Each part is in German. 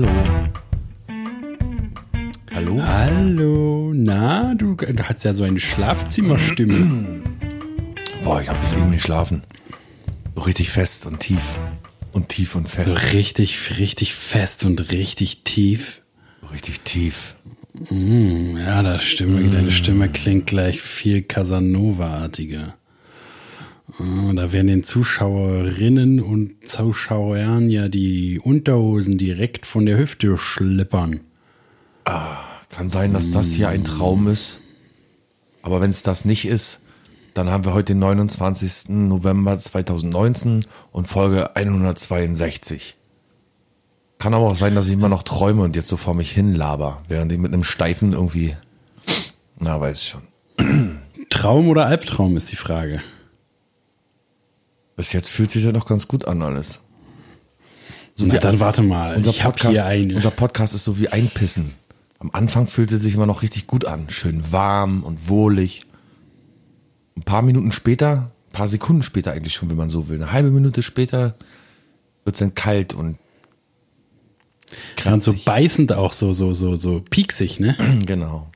Hallo. Hallo? Hallo, na, du, du hast ja so eine Schlafzimmerstimme. Boah, ich habe bis eben geschlafen. So richtig fest und tief. Und tief und So fest. richtig, richtig fest und richtig tief. So richtig tief. Ja, das Stimme, deine Stimme klingt gleich viel Casanova-artiger. Ah, Da werden den Zuschauerinnen und Zuschauern ja die Unterhosen direkt von der Hüfte schlippern. Kann sein, dass das hier ein Traum ist. Aber wenn es das nicht ist, dann haben wir heute den 29. November 2019 und Folge 162. Kann aber auch sein, dass ich immer noch träume und jetzt so vor mich hin laber, während ich mit einem Steifen irgendwie, na, weiß ich schon. Traum oder Albtraum ist die Frage. Bis jetzt fühlt sich ja noch ganz gut an alles. So Na, wie dann warte mal. unser Podcast, unser Podcast ist so wie einpissen. Am Anfang fühlt es sich immer noch richtig gut an. Schön warm und wohlig. Ein paar Minuten später, ein paar Sekunden später eigentlich schon, wenn man so will. Eine halbe Minute später wird es dann kalt und Und so beißend auch so, so, so, so pieksig, ne? Genau.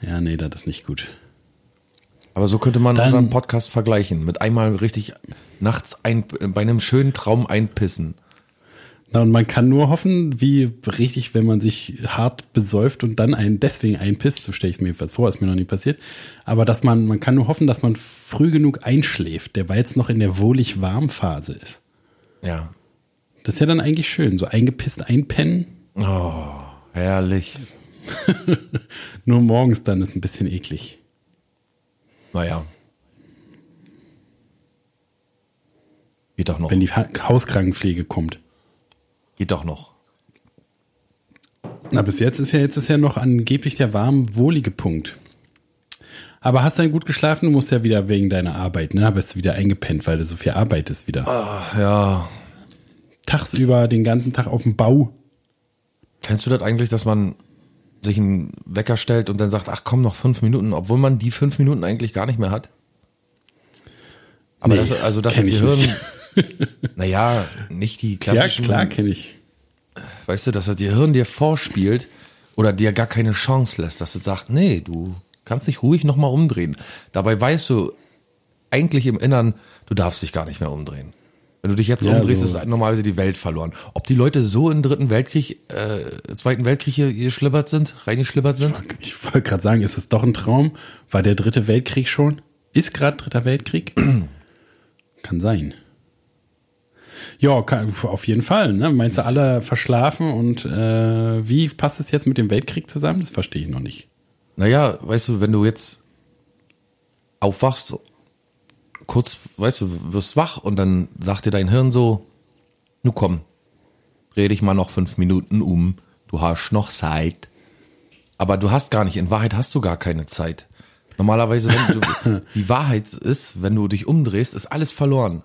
Ja, nee, das ist nicht gut. Aber so könnte man Dann- unseren Podcast vergleichen. Mit einmal richtig nachts ein, bei einem schönen Traum einpissen. Na, und man kann nur hoffen, wie richtig, wenn man sich hart besäuft und dann einen deswegen einpisst, so stelle ich es mir jedenfalls vor, ist mir noch nie passiert, aber dass man, man kann nur hoffen, dass man früh genug einschläft, der jetzt noch in der wohlig warm Phase ist. Ja. Das ist ja dann eigentlich schön, so eingepisst einpennen, Oh, herrlich. nur morgens dann ist ein bisschen eklig. Naja. Geht doch noch. Wenn die Ha- Hauskrankenpflege kommt. Geht doch noch. Na, bis jetzt ist ja jetzt ist ja noch angeblich der warm wohlige Punkt. Aber hast du dann gut geschlafen? Du musst ja wieder wegen deiner Arbeit, ne? Bist du wieder eingepennt, weil du so viel arbeitest wieder. Ach, ja. Tagsüber den ganzen Tag auf dem Bau. Kennst du das eigentlich, dass man sich einen Wecker stellt und dann sagt, ach komm, noch fünf Minuten, obwohl man die fünf Minuten eigentlich gar nicht mehr hat? Aber Nee, das, also das die Hirn, naja, nicht die Ja, klassischen, klar, kenne ich. weißt du, dass das die Hirn dir vorspielt oder dir gar keine Chance lässt, dass es sagt, nee, du kannst dich ruhig nochmal umdrehen. Dabei weißt du eigentlich im Innern, du darfst dich gar nicht mehr umdrehen. Wenn du dich jetzt Ja, umdrehst, so. ist normalerweise die Welt verloren. Ob die Leute so im dritten Weltkrieg, äh, zweiten Weltkrieg hier geschlibbert sind, reingeschlibbert sind? Ich wollte gerade sagen, ist es doch ein Traum? War der dritte Weltkrieg schon? Ist gerade dritter Weltkrieg? kann sein. Ja, kann, auf jeden Fall. Ne? Meinst du alle verschlafen und äh, wie passt es jetzt mit dem Weltkrieg zusammen? Das verstehe ich noch nicht. Naja, weißt du, wenn du jetzt aufwachst, kurz, weißt du, wirst wach und dann sagt dir dein Hirn so, nu komm, dreh dich mal noch fünf Minuten um, du hast noch Zeit. Aber du hast gar nicht, in Wahrheit hast du gar keine Zeit. Normalerweise, wenn du, die Wahrheit ist, wenn du dich umdrehst, ist alles verloren.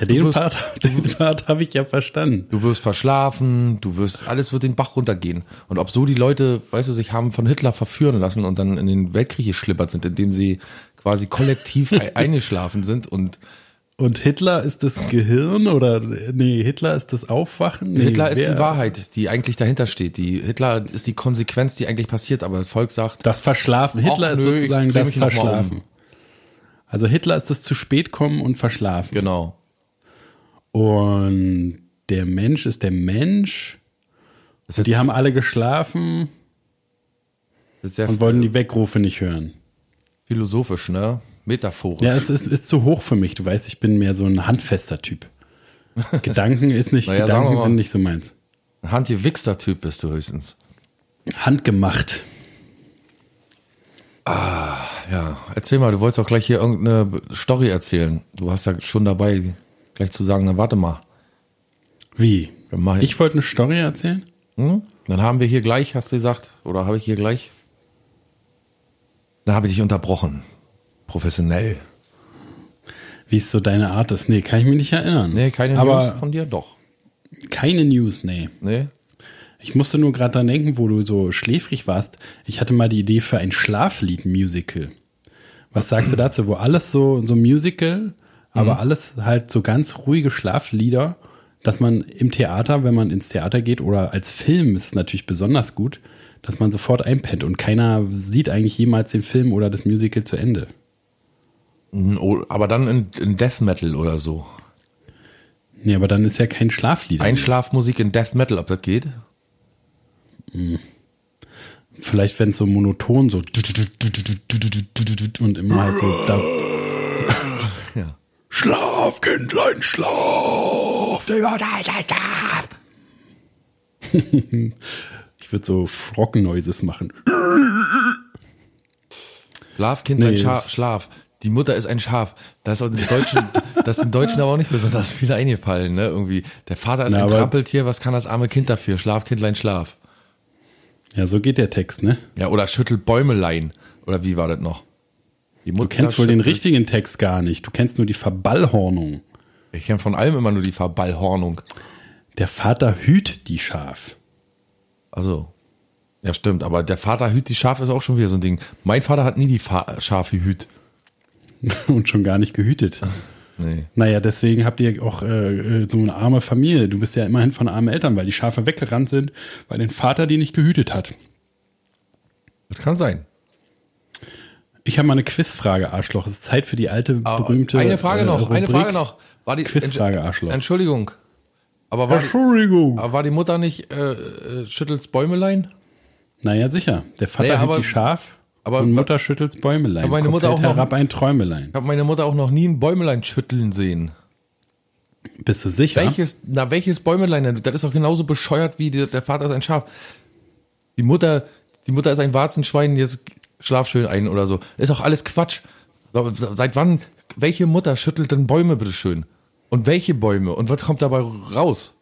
Ja, den wirst- Part, den Part habe ich ja verstanden. Du wirst verschlafen, du wirst, alles wird den Bach runtergehen. Und ob so die Leute, weißt du, sich haben von Hitler verführen lassen und dann in den Weltkrieg geschlippert sind, indem sie quasi kollektiv ei- eingeschlafen sind und Und Hitler ist das Gehirn oder nee, Hitler ist das Aufwachen? Nee, Hitler ist wer- die Wahrheit, die eigentlich dahinter steht. Die Hitler ist die Konsequenz, die eigentlich passiert, aber das Volk sagt, Das Verschlafen. Hitler ist nö, sozusagen das mal um. Verschlafen. Also Hitler ist das zu spät kommen und verschlafen. genau. Und der Mensch ist der Mensch. Ist Die haben alle geschlafen und wollten die Wegrufe nicht hören. philosophisch, ne? Metaphorisch. Ja, es ist, ist zu hoch für mich. Du weißt, ich bin mehr so ein handfester Typ. Gedanken ist nicht, Naja, Gedanken mal. sind nicht so meins. Ein handgewichster Typ bist du höchstens. Handgemacht. Ja, erzähl mal, du wolltest auch gleich hier irgendeine Story erzählen. Du warst ja schon dabei, gleich zu sagen, na warte mal. Wie? Mach Ich wollte eine Story erzählen? Hm? Dann haben wir hier gleich, hast du gesagt, oder habe ich hier gleich? Da habe ich dich unterbrochen. Professionell. Wie es so deine Art ist. Nee, kann ich mich nicht erinnern. Nee, keine Aber News von dir? Doch. keine News, nee. Nee? Ich musste nur gerade dran denken, wo du so schläfrig warst. Ich hatte mal die Idee für ein Schlaflied-Musical. Was sagst du dazu? Wo alles so, so Musical, aber alles halt so ganz ruhige Schlaflieder, dass man im Theater, wenn man ins Theater geht oder als Film ist es natürlich besonders gut, dass man sofort einpennt und keiner sieht eigentlich jemals den Film oder das Musical zu Ende. Oh, Aber dann in, in Death Metal oder so. Nee, aber dann ist ja kein Schlaflied. Einschlafmusik in Death Metal, ob das geht? Vielleicht, wenn es so monoton so und immer halt so da, Ja. Schlaf, Kindlein, schlaf. Ich würde so Frog-Noises machen. Schlaf, Kindlein, Nee, Schaf, Schlaf. Die Mutter ist ein Schaf. Das ist den Deutschen, das ist den Deutschen aber auch nicht besonders viel eingefallen, ne? Irgendwie. Der Vater ist Na, ein aber- Trampeltier, was kann das arme Kind dafür? Schlaf, Kindlein, Schlaf. Ja, so geht der Text, ne? Ja, oder schüttelt Bäumelein. Oder wie war das noch? Du kennst wohl den richtigen Text gar nicht. Du kennst nur die Verballhornung. Ich kenne von allem immer nur die Verballhornung. Der Vater hüt die Schaf. Also. Ja, stimmt. Aber der Vater hüt die Schaf ist auch schon wieder so ein Ding. Mein Vater hat nie die Fa Schafe hüt. Und schon gar nicht gehütet. Nee. Naja, deswegen habt ihr auch äh, äh, so eine arme Familie. Du bist ja immerhin von armen Eltern, weil die Schafe weggerannt sind, weil dein Vater die nicht gehütet hat. Das kann sein. Ich habe mal eine Quizfrage, Arschloch. Es ist Zeit für die alte, berühmte. eine Frage äh, noch, eine Rubrik. Frage noch. War die Quizfrage, Arschloch. Entschuldigung. Aber war, die, Entschuldigung. aber war die Mutter nicht äh, äh, schüttelt's Bäumelein? Naja, sicher. Der Vater Naja, aber- die Schaf aber und Mutter schüttelt's Bäumelein. Aber meine Mutter auch noch- herab ein Träumelein. Ich habe meine Mutter auch noch nie ein Bäumelein schütteln sehen. Bist du sicher? Welches, na, welches Bäumelein denn? Das ist doch genauso bescheuert wie die, der Vater ist ein Schaf. Die Mutter, die Mutter ist ein Warzenschwein, jetzt schlaf schön ein oder so. Ist doch alles Quatsch. Seit wann, welche Mutter schüttelt denn Bäume, bitteschön? Und welche Bäume? Und was kommt dabei raus?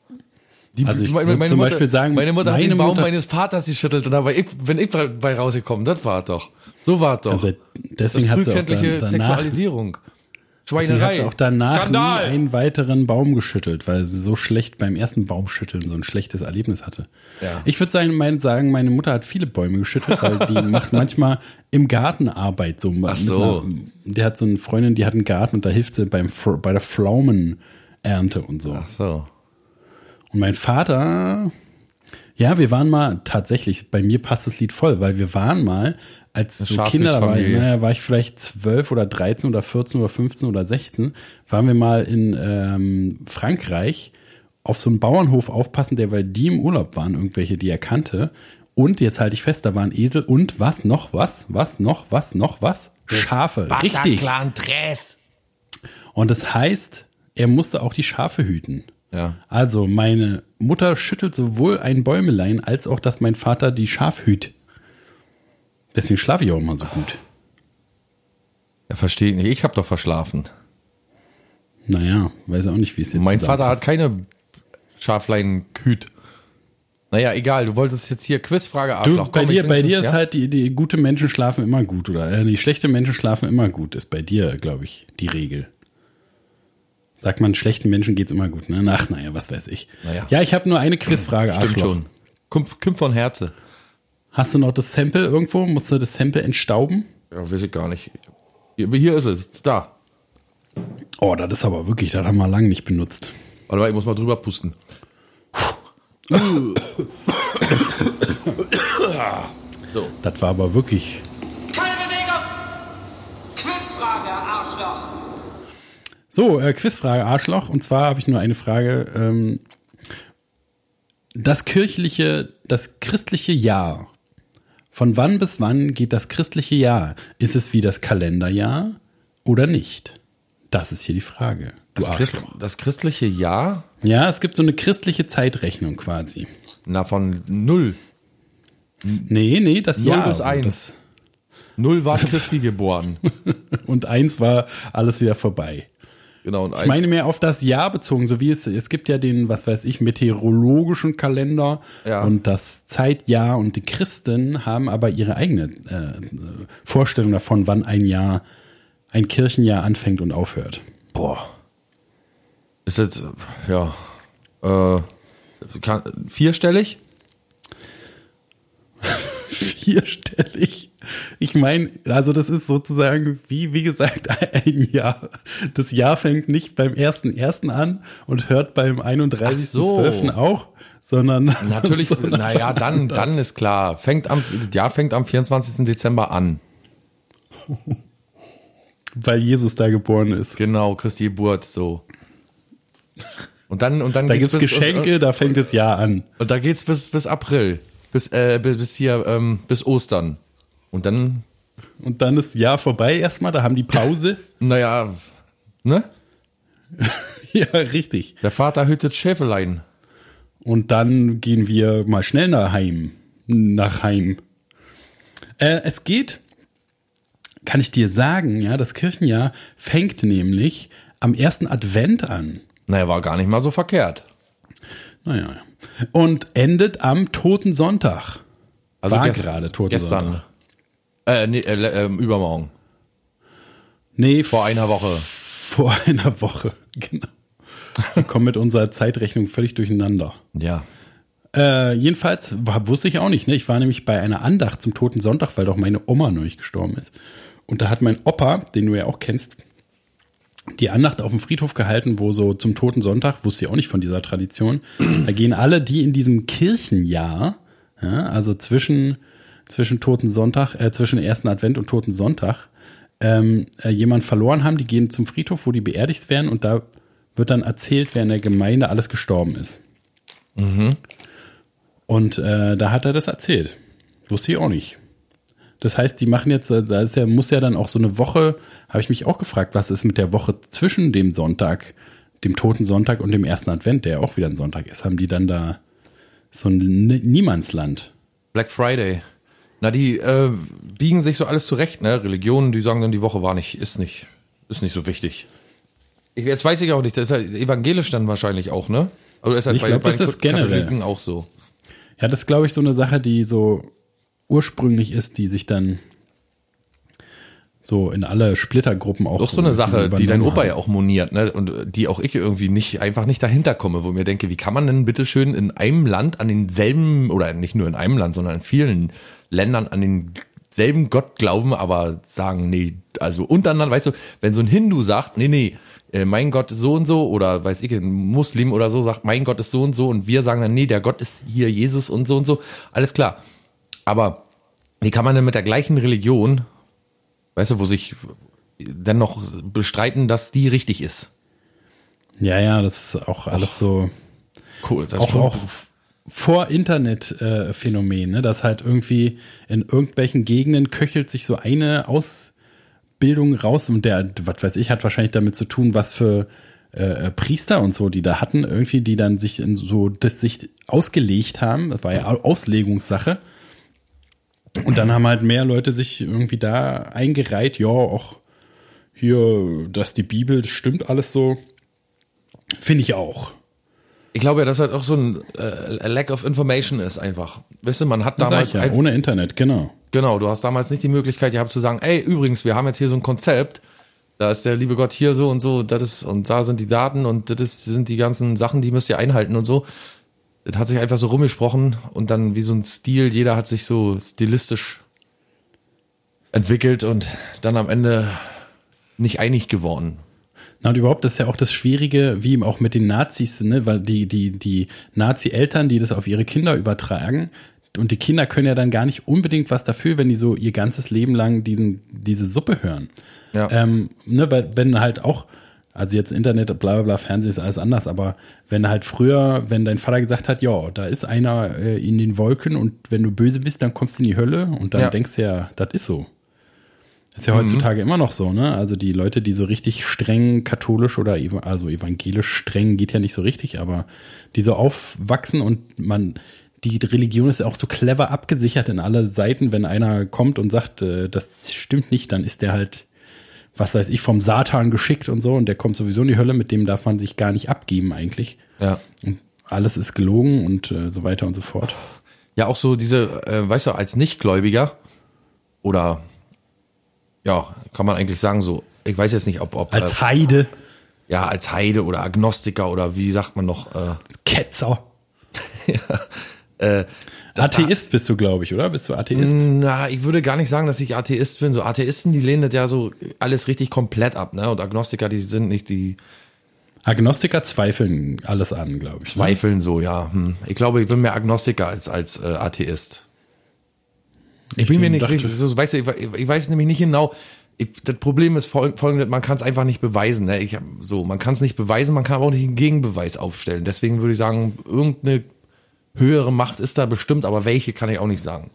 Die, Also ich meine- würd zum Mutter, Beispiel sagen, meine Mutter hat meine den Baum Mutter- meines Vaters geschüttelt und dabei ich, wenn ich bei rausgekommen, das war doch. So war es doch. Also das deswegen hat auch frühkindliche dann, danach, Sexualisierung. Hat Schweinerei. sie auch danach Skandal. nie einen weiteren Baum geschüttelt, weil sie so schlecht beim ersten Baumschütteln so ein schlechtes Erlebnis hatte. Ja. Ich würde sagen, mein, sagen, meine Mutter hat viele Bäume geschüttelt, weil die macht manchmal im Garten Arbeit. So mit so. Einer, die hat so eine Freundin, die hat einen Garten und da hilft sie beim, bei der Pflaumenernte und so. Ach so. Und mein Vater, ja, wir waren mal tatsächlich, bei mir passt das Lied voll, weil wir waren mal, als so Kinder da waren, Schafhütfamilie. naja, war ich vielleicht zwölf oder 13 oder 14 oder 15 oder 16, waren wir mal in ähm, Frankreich auf so einem Bauernhof aufpassen, der, weil die im Urlaub waren, irgendwelche, die er kannte. Und jetzt halte ich fest, da waren Esel und was noch, was, was noch, was noch, was? Schafe, richtig. Bataclan Tres. Und das heißt, er musste auch die Schafe hüten. Ja. Also meine Mutter schüttelt sowohl ein Bäumelein, als auch, dass mein Vater die Schafhüt. Deswegen schlafe ich auch immer so gut. Ja, verstehe ich nicht. Ich habe doch verschlafen. Naja, weiß auch nicht, wie es jetzt mein Vater hat keine Schaflein küht. Naja, egal. Du wolltest jetzt hier Quizfrage Du, Arschloch. bei Komm, dir, bei dir ist ja? halt die, die gute Menschen schlafen immer gut oder äh, die schlechte Menschen schlafen immer gut. Ist bei dir, glaube ich, die Regel. Sagt man, schlechten Menschen geht's immer gut, ne? Ach, naja, was weiß ich. Naja. Ja, ich habe nur eine Quizfrage, Stimmt Arschloch. schon. Kommt, kommt von Herze. Hast du noch das Sample irgendwo? Musst du das Sample entstauben? Ja, weiß ich gar nicht. Hier, hier ist es. Da. Oh, das ist aber wirklich, das haben wir lange nicht benutzt. Warte mal, ich muss mal drüber pusten. so. Das war aber wirklich. Keine Bewegung! Quizfrage, Arschloch! So, äh, Quizfrage, Arschloch. Und zwar habe ich nur eine Frage. Ähm, das kirchliche, das christliche Jahr. Von wann bis wann geht das christliche Jahr? Ist es wie das Kalenderjahr oder nicht? Das ist hier die Frage. Das, Christ, das christliche Jahr? Ja, es gibt so eine christliche Zeitrechnung quasi. Na, von null. Nee, nee, das Null Jahr. bis so, eins. Null war Christi geboren. Und eins war alles wieder vorbei. Genau. Und Ich meine mehr auf das Jahr bezogen, so wie es, es gibt ja den, was weiß ich, meteorologischen Kalender Ja. und das Zeitjahr und die Christen haben aber ihre eigene äh, Vorstellung davon, wann ein Jahr, ein Kirchenjahr anfängt und aufhört. Boah. Ist jetzt, ja, äh, kann, vierstellig? Vierstellig. Ich meine, also das ist sozusagen wie, wie gesagt, ein Jahr. Das Jahr fängt nicht beim 1.1. an und hört beim 31.12. so. auch, sondern. Natürlich, sondern naja, dann, dann ist klar. Fängt am, das Jahr fängt am 24. Dezember an. Weil Jesus da geboren ist. Genau, Christi Geburt, so. Und dann, und dann Da gibt's bis- Geschenke, da fängt das Jahr an. Und da geht's bis, bis April. Bis, äh, bis bis hier, ähm, bis Ostern. Und dann, Und dann ist das Jahr vorbei erstmal, da haben die Pause. naja, ne? ja, richtig. Der Vater hütet Schäfelein. Und dann gehen wir mal schnell nach Heim. Nach Heim. Äh, es geht, kann ich dir sagen, ja, das Kirchenjahr fängt nämlich am ersten Advent an. Naja, war gar nicht mal so verkehrt. Naja. Und endet am Toten Sonntag. War gest- gerade Toten Gestern. Sonntag. Äh, nee, äh, ähm, übermorgen. Nee, Vor einer Woche. Vor einer Woche, genau. Wir kommen mit unserer Zeitrechnung völlig durcheinander. Ja. Äh, jedenfalls war, wusste ich auch nicht. Ne? Ich war nämlich bei einer Andacht zum Toten Sonntag, weil doch meine Oma neulich gestorben ist. Und da hat mein Opa, den du ja auch kennst, die Andacht auf dem Friedhof gehalten, wo so zum Toten Sonntag, wusste ich auch nicht von dieser Tradition, da gehen alle, die in diesem Kirchenjahr, ja, also zwischen, zwischen Toten Sonntag, äh, zwischen ersten Advent und Toten Sonntag, ähm, äh, jemand verloren haben, die gehen zum Friedhof, wo die beerdigt werden und da wird dann erzählt, wer in der Gemeinde alles gestorben ist. Und äh, da hat er das erzählt. Wusste ich auch nicht. Das heißt, die machen jetzt, äh, da ist ja, muss ja dann auch so eine Woche, habe ich mich auch gefragt, was ist mit der Woche zwischen dem Sonntag, dem Toten Sonntag und dem ersten Advent, der ja auch wieder ein Sonntag ist, haben die dann da so ein Niemandsland. Black Friday. Na, die äh, biegen sich so alles zurecht, ne? Religionen, die sagen dann, die Woche war nicht, ist nicht, ist nicht so wichtig. Ich, jetzt weiß ich auch nicht, das ist halt evangelisch dann wahrscheinlich auch, ne? Oder ist halt Ich glaub, das den ist generell. Katholiken auch so. Ja, das ist, glaube ich, so eine Sache, die so ursprünglich ist, die sich dann so in alle Splittergruppen auch. Doch so eine Sache, die dein Opa ja auch moniert, ne? Und die auch ich irgendwie nicht, einfach nicht dahinter komme, wo ich mir denke, wie kann man denn bitte schön in einem Land an denselben, oder nicht nur in einem Land, sondern in vielen Ländern an denselben Gott glauben, aber sagen, nee, also untereinander, weißt du, wenn so ein Hindu sagt, nee, nee, äh, mein Gott ist so und so, oder weiß ich, ein Muslim oder so sagt, mein Gott ist so und so, und wir sagen dann, nee, der Gott ist hier Jesus und so und so, alles klar. Aber wie kann man denn mit der gleichen Religion, weißt du, wo sich dennoch bestreiten, dass die richtig ist? Ja, ja, das ist auch alles so. Cool. Das ist auch, schon- auch vor Internet-Phänomen, ne? dass halt irgendwie in irgendwelchen Gegenden köchelt sich so eine Ausbildung raus und der, was weiß ich, hat wahrscheinlich damit zu tun, was für äh, Priester und so, die da hatten, irgendwie, die dann sich in so das sich ausgelegt haben, das war ja Auslegungssache. Und dann haben halt mehr Leute sich irgendwie da eingereiht, ja, auch hier, dass die Bibel, stimmt alles so. Finde ich auch. Ich glaube ja, dass halt auch so ein äh, Lack of Information ist einfach. Weißt du, man hat Sag damals ja, ohne Internet, genau. genau, du hast damals nicht die Möglichkeit gehabt zu sagen, ey, übrigens, wir haben jetzt hier so ein Konzept, da ist der liebe Gott hier so und so, das ist, und da sind die Daten und das ist, sind die ganzen Sachen, die müsst ihr einhalten und so. Das hat sich einfach so rumgesprochen und dann wie so ein Stil, jeder hat sich so stilistisch entwickelt und dann am Ende nicht einig geworden. Na und überhaupt, das ist ja auch das Schwierige, wie eben auch mit den Nazis, ne, weil die, die, die Nazi-Eltern, die das auf ihre Kinder übertragen, und die Kinder können ja dann gar nicht unbedingt was dafür, wenn die so ihr ganzes Leben lang diesen, diese Suppe hören. Ja. Ähm, ne, weil wenn halt auch, also jetzt Internet, bla bla bla, Fernsehen ist alles anders, aber wenn halt früher, wenn dein Vater gesagt hat, ja, da ist einer äh, in den Wolken und wenn du böse bist, dann kommst du in die Hölle und dann Ja. denkst du ja, das ist so. Ist ja heutzutage immer noch so, ne? Also die Leute, die so richtig streng katholisch oder ev- also evangelisch streng geht ja nicht so richtig, aber die so aufwachsen und man, die Religion ist ja auch so clever abgesichert in alle Seiten. Wenn einer kommt und sagt, äh, das stimmt nicht, dann ist der halt, was weiß ich, vom Satan geschickt und so und der kommt sowieso in die Hölle, mit dem darf man sich gar nicht abgeben eigentlich. Ja. Und alles ist gelogen und äh, so weiter und so fort. Ja, auch so diese, äh, weißt du, als Nichtgläubiger oder ja, kann man eigentlich sagen so, ich weiß jetzt nicht, ob, ob Als äh, Heide, ja, als Heide oder Agnostiker oder wie sagt man noch, äh, Ketzer. Atheist bist du, glaube ich, oder? Bist du Atheist? Na, ich würde gar nicht sagen, dass ich Atheist bin. So Atheisten, die lehnen das ja so alles richtig komplett ab, ne? Und Agnostiker, die sind nicht, die Agnostiker zweifeln alles an, glaube ich. ne? zweifeln so, ja. Hm. Ich glaube, ich bin mehr Agnostiker als, als äh, Atheist. Ich, bin mir nicht dachte- sicher, so, weißt du, ich, ich weiß nämlich nicht genau. Ich, das Problem ist fol- folgendes, man kann es einfach nicht beweisen. Ne? Ich, so, man kann es nicht beweisen, man kann aber auch nicht einen Gegenbeweis aufstellen. Deswegen würde ich sagen, irgendeine höhere Macht ist da bestimmt, aber welche kann ich auch nicht sagen.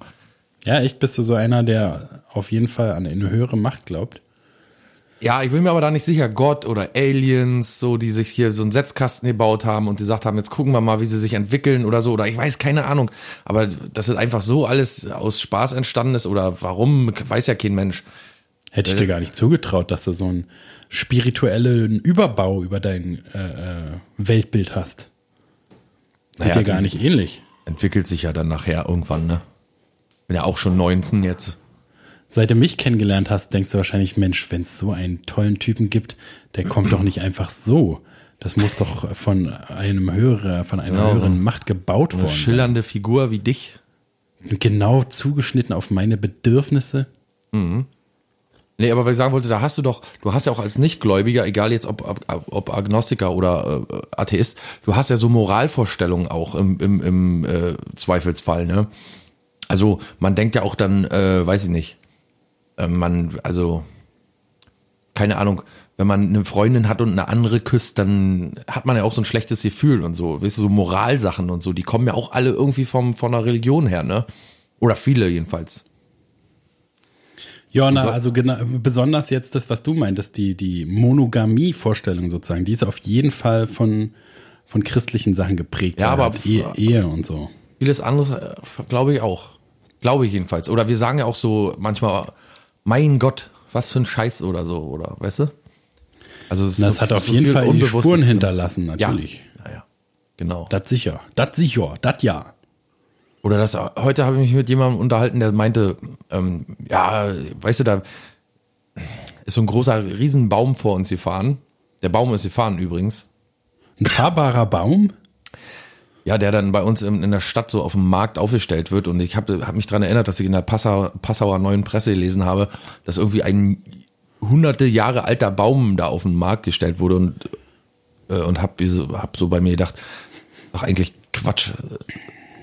Ja, echt bist du so einer, der auf jeden Fall an eine höhere Macht glaubt. Ja, ich bin mir aber da nicht sicher, Gott oder Aliens, so die sich hier so einen Setzkasten gebaut haben und die gesagt haben, jetzt gucken wir mal, wie sie sich entwickeln oder so, oder ich weiß keine Ahnung, aber dass es einfach so alles aus Spaß entstanden ist oder warum, weiß ja kein Mensch. Hätte ich dir gar nicht zugetraut, dass du so einen spirituellen Überbau über dein äh, äh, Weltbild hast. Sieht Naja, dir gar nicht ähnlich. Entwickelt sich ja dann nachher irgendwann, ne? Bin ja auch schon 19 jetzt. Seit du mich kennengelernt hast, denkst du wahrscheinlich, Mensch, wenn es so einen tollen Typen gibt, der kommt doch nicht einfach so. Das muss doch von einem höheren, von einer Genau so. höheren Macht gebaut Eine worden sein. schillernde Figur wie dich. Genau zugeschnitten auf meine Bedürfnisse. Nee, aber was ich sagen wollte, da hast du doch, du hast ja auch als Nichtgläubiger, egal jetzt ob, ob, ob Agnostiker oder äh, Atheist, du hast ja so Moralvorstellungen auch im, im, im äh, Zweifelsfall, ne? Also man denkt ja auch dann, äh, weiß ich nicht, man, also, keine Ahnung, wenn man eine Freundin hat und eine andere küsst, dann hat man ja auch so ein schlechtes Gefühl und so, weißt du, so Moralsachen und so, die kommen ja auch alle irgendwie vom, von der Religion her, ne? Oder viele jedenfalls. Ja, na, also genau, besonders jetzt das, was du meintest, die, die Monogamie-Vorstellung sozusagen, die ist auf jeden Fall von, von christlichen Sachen geprägt. Ja, aber- halt Ehe, Ehe und so. Vieles anderes äh, glaube ich auch. Glaube ich jedenfalls. Oder wir sagen ja auch so manchmal, mein Gott, was für ein Scheiß oder so, oder weißt du? Also Das so- hat auf so jeden Fall Spuren hinterlassen, Ja, natürlich. ja, ja. Genau. Das sicher. Das sicher. Das ja. Oder das, heute habe ich mich mit jemandem unterhalten, der meinte, ähm, ja, weißt du, da ist so ein großer Riesenbaum vor uns gefahren. Der Baum ist gefahren übrigens. Ein fahrbarer Baum? Ja, der dann bei uns in, der Stadt so auf dem Markt aufgestellt wird. Und ich habe hab mich dran erinnert, dass ich in der Passauer, Passauer Neuen Presse gelesen habe, dass irgendwie ein hunderte Jahre alter Baum da auf den Markt gestellt wurde und, äh, und hab, so- hab so bei mir gedacht, ach eigentlich Quatsch.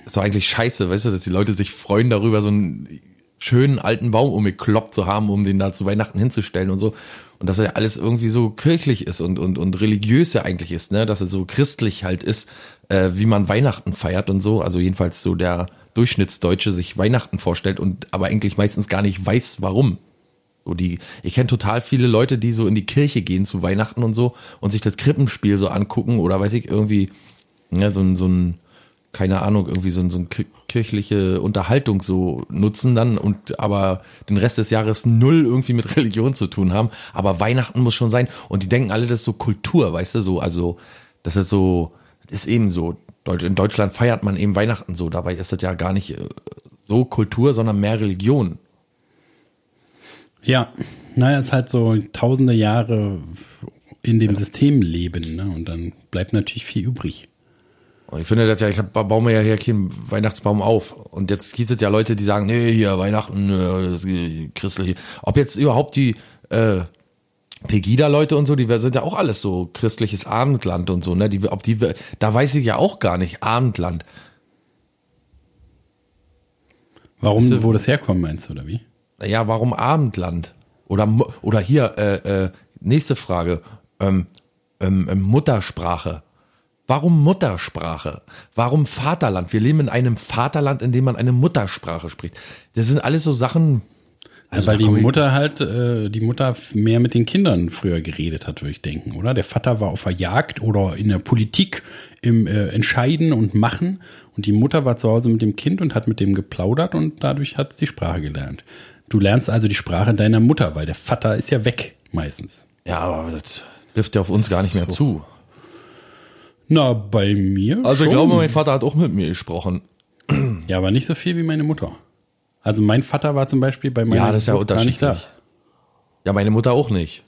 Ist doch eigentlich scheiße, weißt du, dass die Leute sich freuen darüber, so einen schönen alten Baum umgekloppt zu haben, um den da zu Weihnachten hinzustellen und so. Und dass er alles irgendwie so kirchlich ist und, und, und religiös ja eigentlich ist, ne? Dass er so christlich halt ist, äh, wie man Weihnachten feiert und so. Also jedenfalls so der Durchschnittsdeutsche sich Weihnachten vorstellt und aber eigentlich meistens gar nicht weiß, warum. So die, ich kenne total viele Leute, die so in die Kirche gehen zu Weihnachten und so und sich das Krippenspiel so angucken oder weiß ich, irgendwie, ja, so ein, so ein, keine Ahnung, irgendwie so ein, so ein ki- kirchliche Unterhaltung so nutzen dann und aber den Rest des Jahres null irgendwie mit Religion zu tun haben. Aber Weihnachten muss schon sein. Und die denken alle, das ist so Kultur, weißt du, so, also, das ist so, ist eben so. In Deutschland feiert man eben Weihnachten so. Dabei ist das ja gar nicht äh, so Kultur, sondern mehr Religion. Ja. Naja, es ist halt so tausende Jahre in dem System leben, ne? Und dann bleibt natürlich viel übrig. Und ich finde das ja, ich hab, baue mir ja hier keinen Weihnachtsbaum auf. Und jetzt gibt es ja Leute, die sagen, nee, hier Weihnachten, äh, christlich. Ob jetzt überhaupt die äh, Pegida-Leute und so, die sind ja auch alles so christliches Abendland und so, ne? Die, ob die, da weiß ich ja auch gar nicht, Abendland. Warum, Weißt du- wo das herkommt, meinst du, oder wie? Ja, warum Abendland? Oder oder hier äh, äh, nächste Frage, ähm, ähm, ähm, Muttersprache. Warum Muttersprache? Warum Vaterland? Wir leben in einem Vaterland, in dem man eine Muttersprache spricht. Das sind alles so Sachen. Also weil da die komm ich- Mutter halt, äh, die Mutter mehr mit den Kindern früher geredet hat, würde ich denken, oder? Der Vater war auf der Jagd oder in der Politik im äh, Entscheiden und Machen und die Mutter war zu Hause mit dem Kind und hat mit dem geplaudert und dadurch hat sie die Sprache gelernt. Du lernst also die Sprache deiner Mutter, weil der Vater ist ja weg meistens. Ja, aber das trifft ja auf uns gar nicht mehr zu. Na, bei mir. Also ich schon. glaube, mein Vater hat auch mit mir gesprochen. Ja, aber nicht so viel wie meine Mutter. Also mein Vater war zum Beispiel bei meiner Ja, das ist ja Geburt gar unterschiedlich. nicht da. Ja, meine Mutter auch nicht.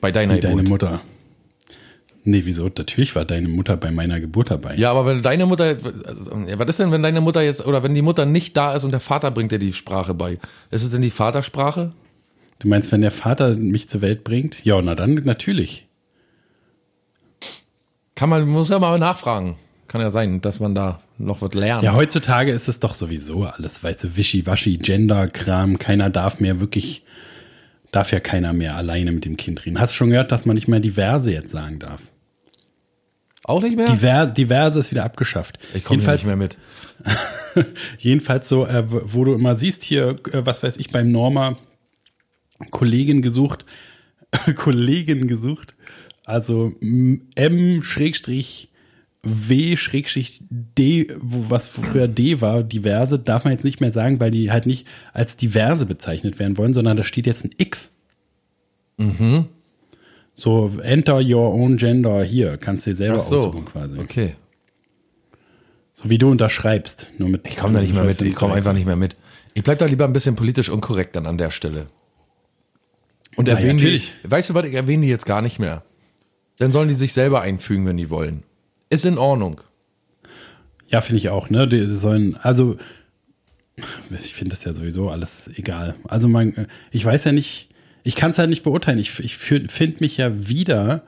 Bei deiner Wie deine Geburt. Mutter. Nee, wieso? Natürlich war deine Mutter bei meiner Geburt dabei. Ja, aber wenn deine Mutter, also, was ist denn, wenn deine Mutter jetzt, oder wenn die Mutter nicht da ist und der Vater bringt dir die Sprache bei? Ist es denn die Vatersprache? Du meinst, wenn der Vater mich zur Welt bringt? Ja, na dann natürlich. Kann man, muss ja mal nachfragen. Kann ja sein, dass man da noch was lernt. Ja, heutzutage ist es doch sowieso alles, weißt du, Wischiwaschi, Gender-Kram, keiner darf mehr wirklich, darf ja keiner mehr alleine mit dem Kind reden. Hast du schon gehört, dass man nicht mehr diverse jetzt sagen darf? Auch nicht mehr? Diver, diverse ist wieder abgeschafft. ich komme Jedenfalls, nicht mehr mit. jedenfalls so, äh, wo du immer siehst hier, äh, was weiß ich, beim Norma Kollegin gesucht, Kollegin gesucht, also M Schrägstrich W Schrägstrich D, wo, was früher D war, diverse, darf man jetzt nicht mehr sagen, weil die halt nicht als diverse bezeichnet werden wollen, sondern da steht jetzt ein X. Mhm. So, enter your own gender hier, kannst du dir selber Ach so. aussuchen quasi. Okay. So wie du unterschreibst. Nur mit, Ich komme da nicht mehr mit. Ich komme einfach nicht mehr mit. Ich bleib da lieber ein bisschen politisch unkorrekt dann an der Stelle. Und Ja, erwähnen natürlich. die, weißt du was, ich erwähne die jetzt gar nicht mehr. Dann sollen die sich selber einfügen, wenn die wollen. Ist in Ordnung. Ja, finde ich auch, ne? Die sollen, also, ich finde das ja sowieso alles egal. Also man, ich weiß ja nicht, ich kann es halt nicht beurteilen. Ich, ich finde mich ja wieder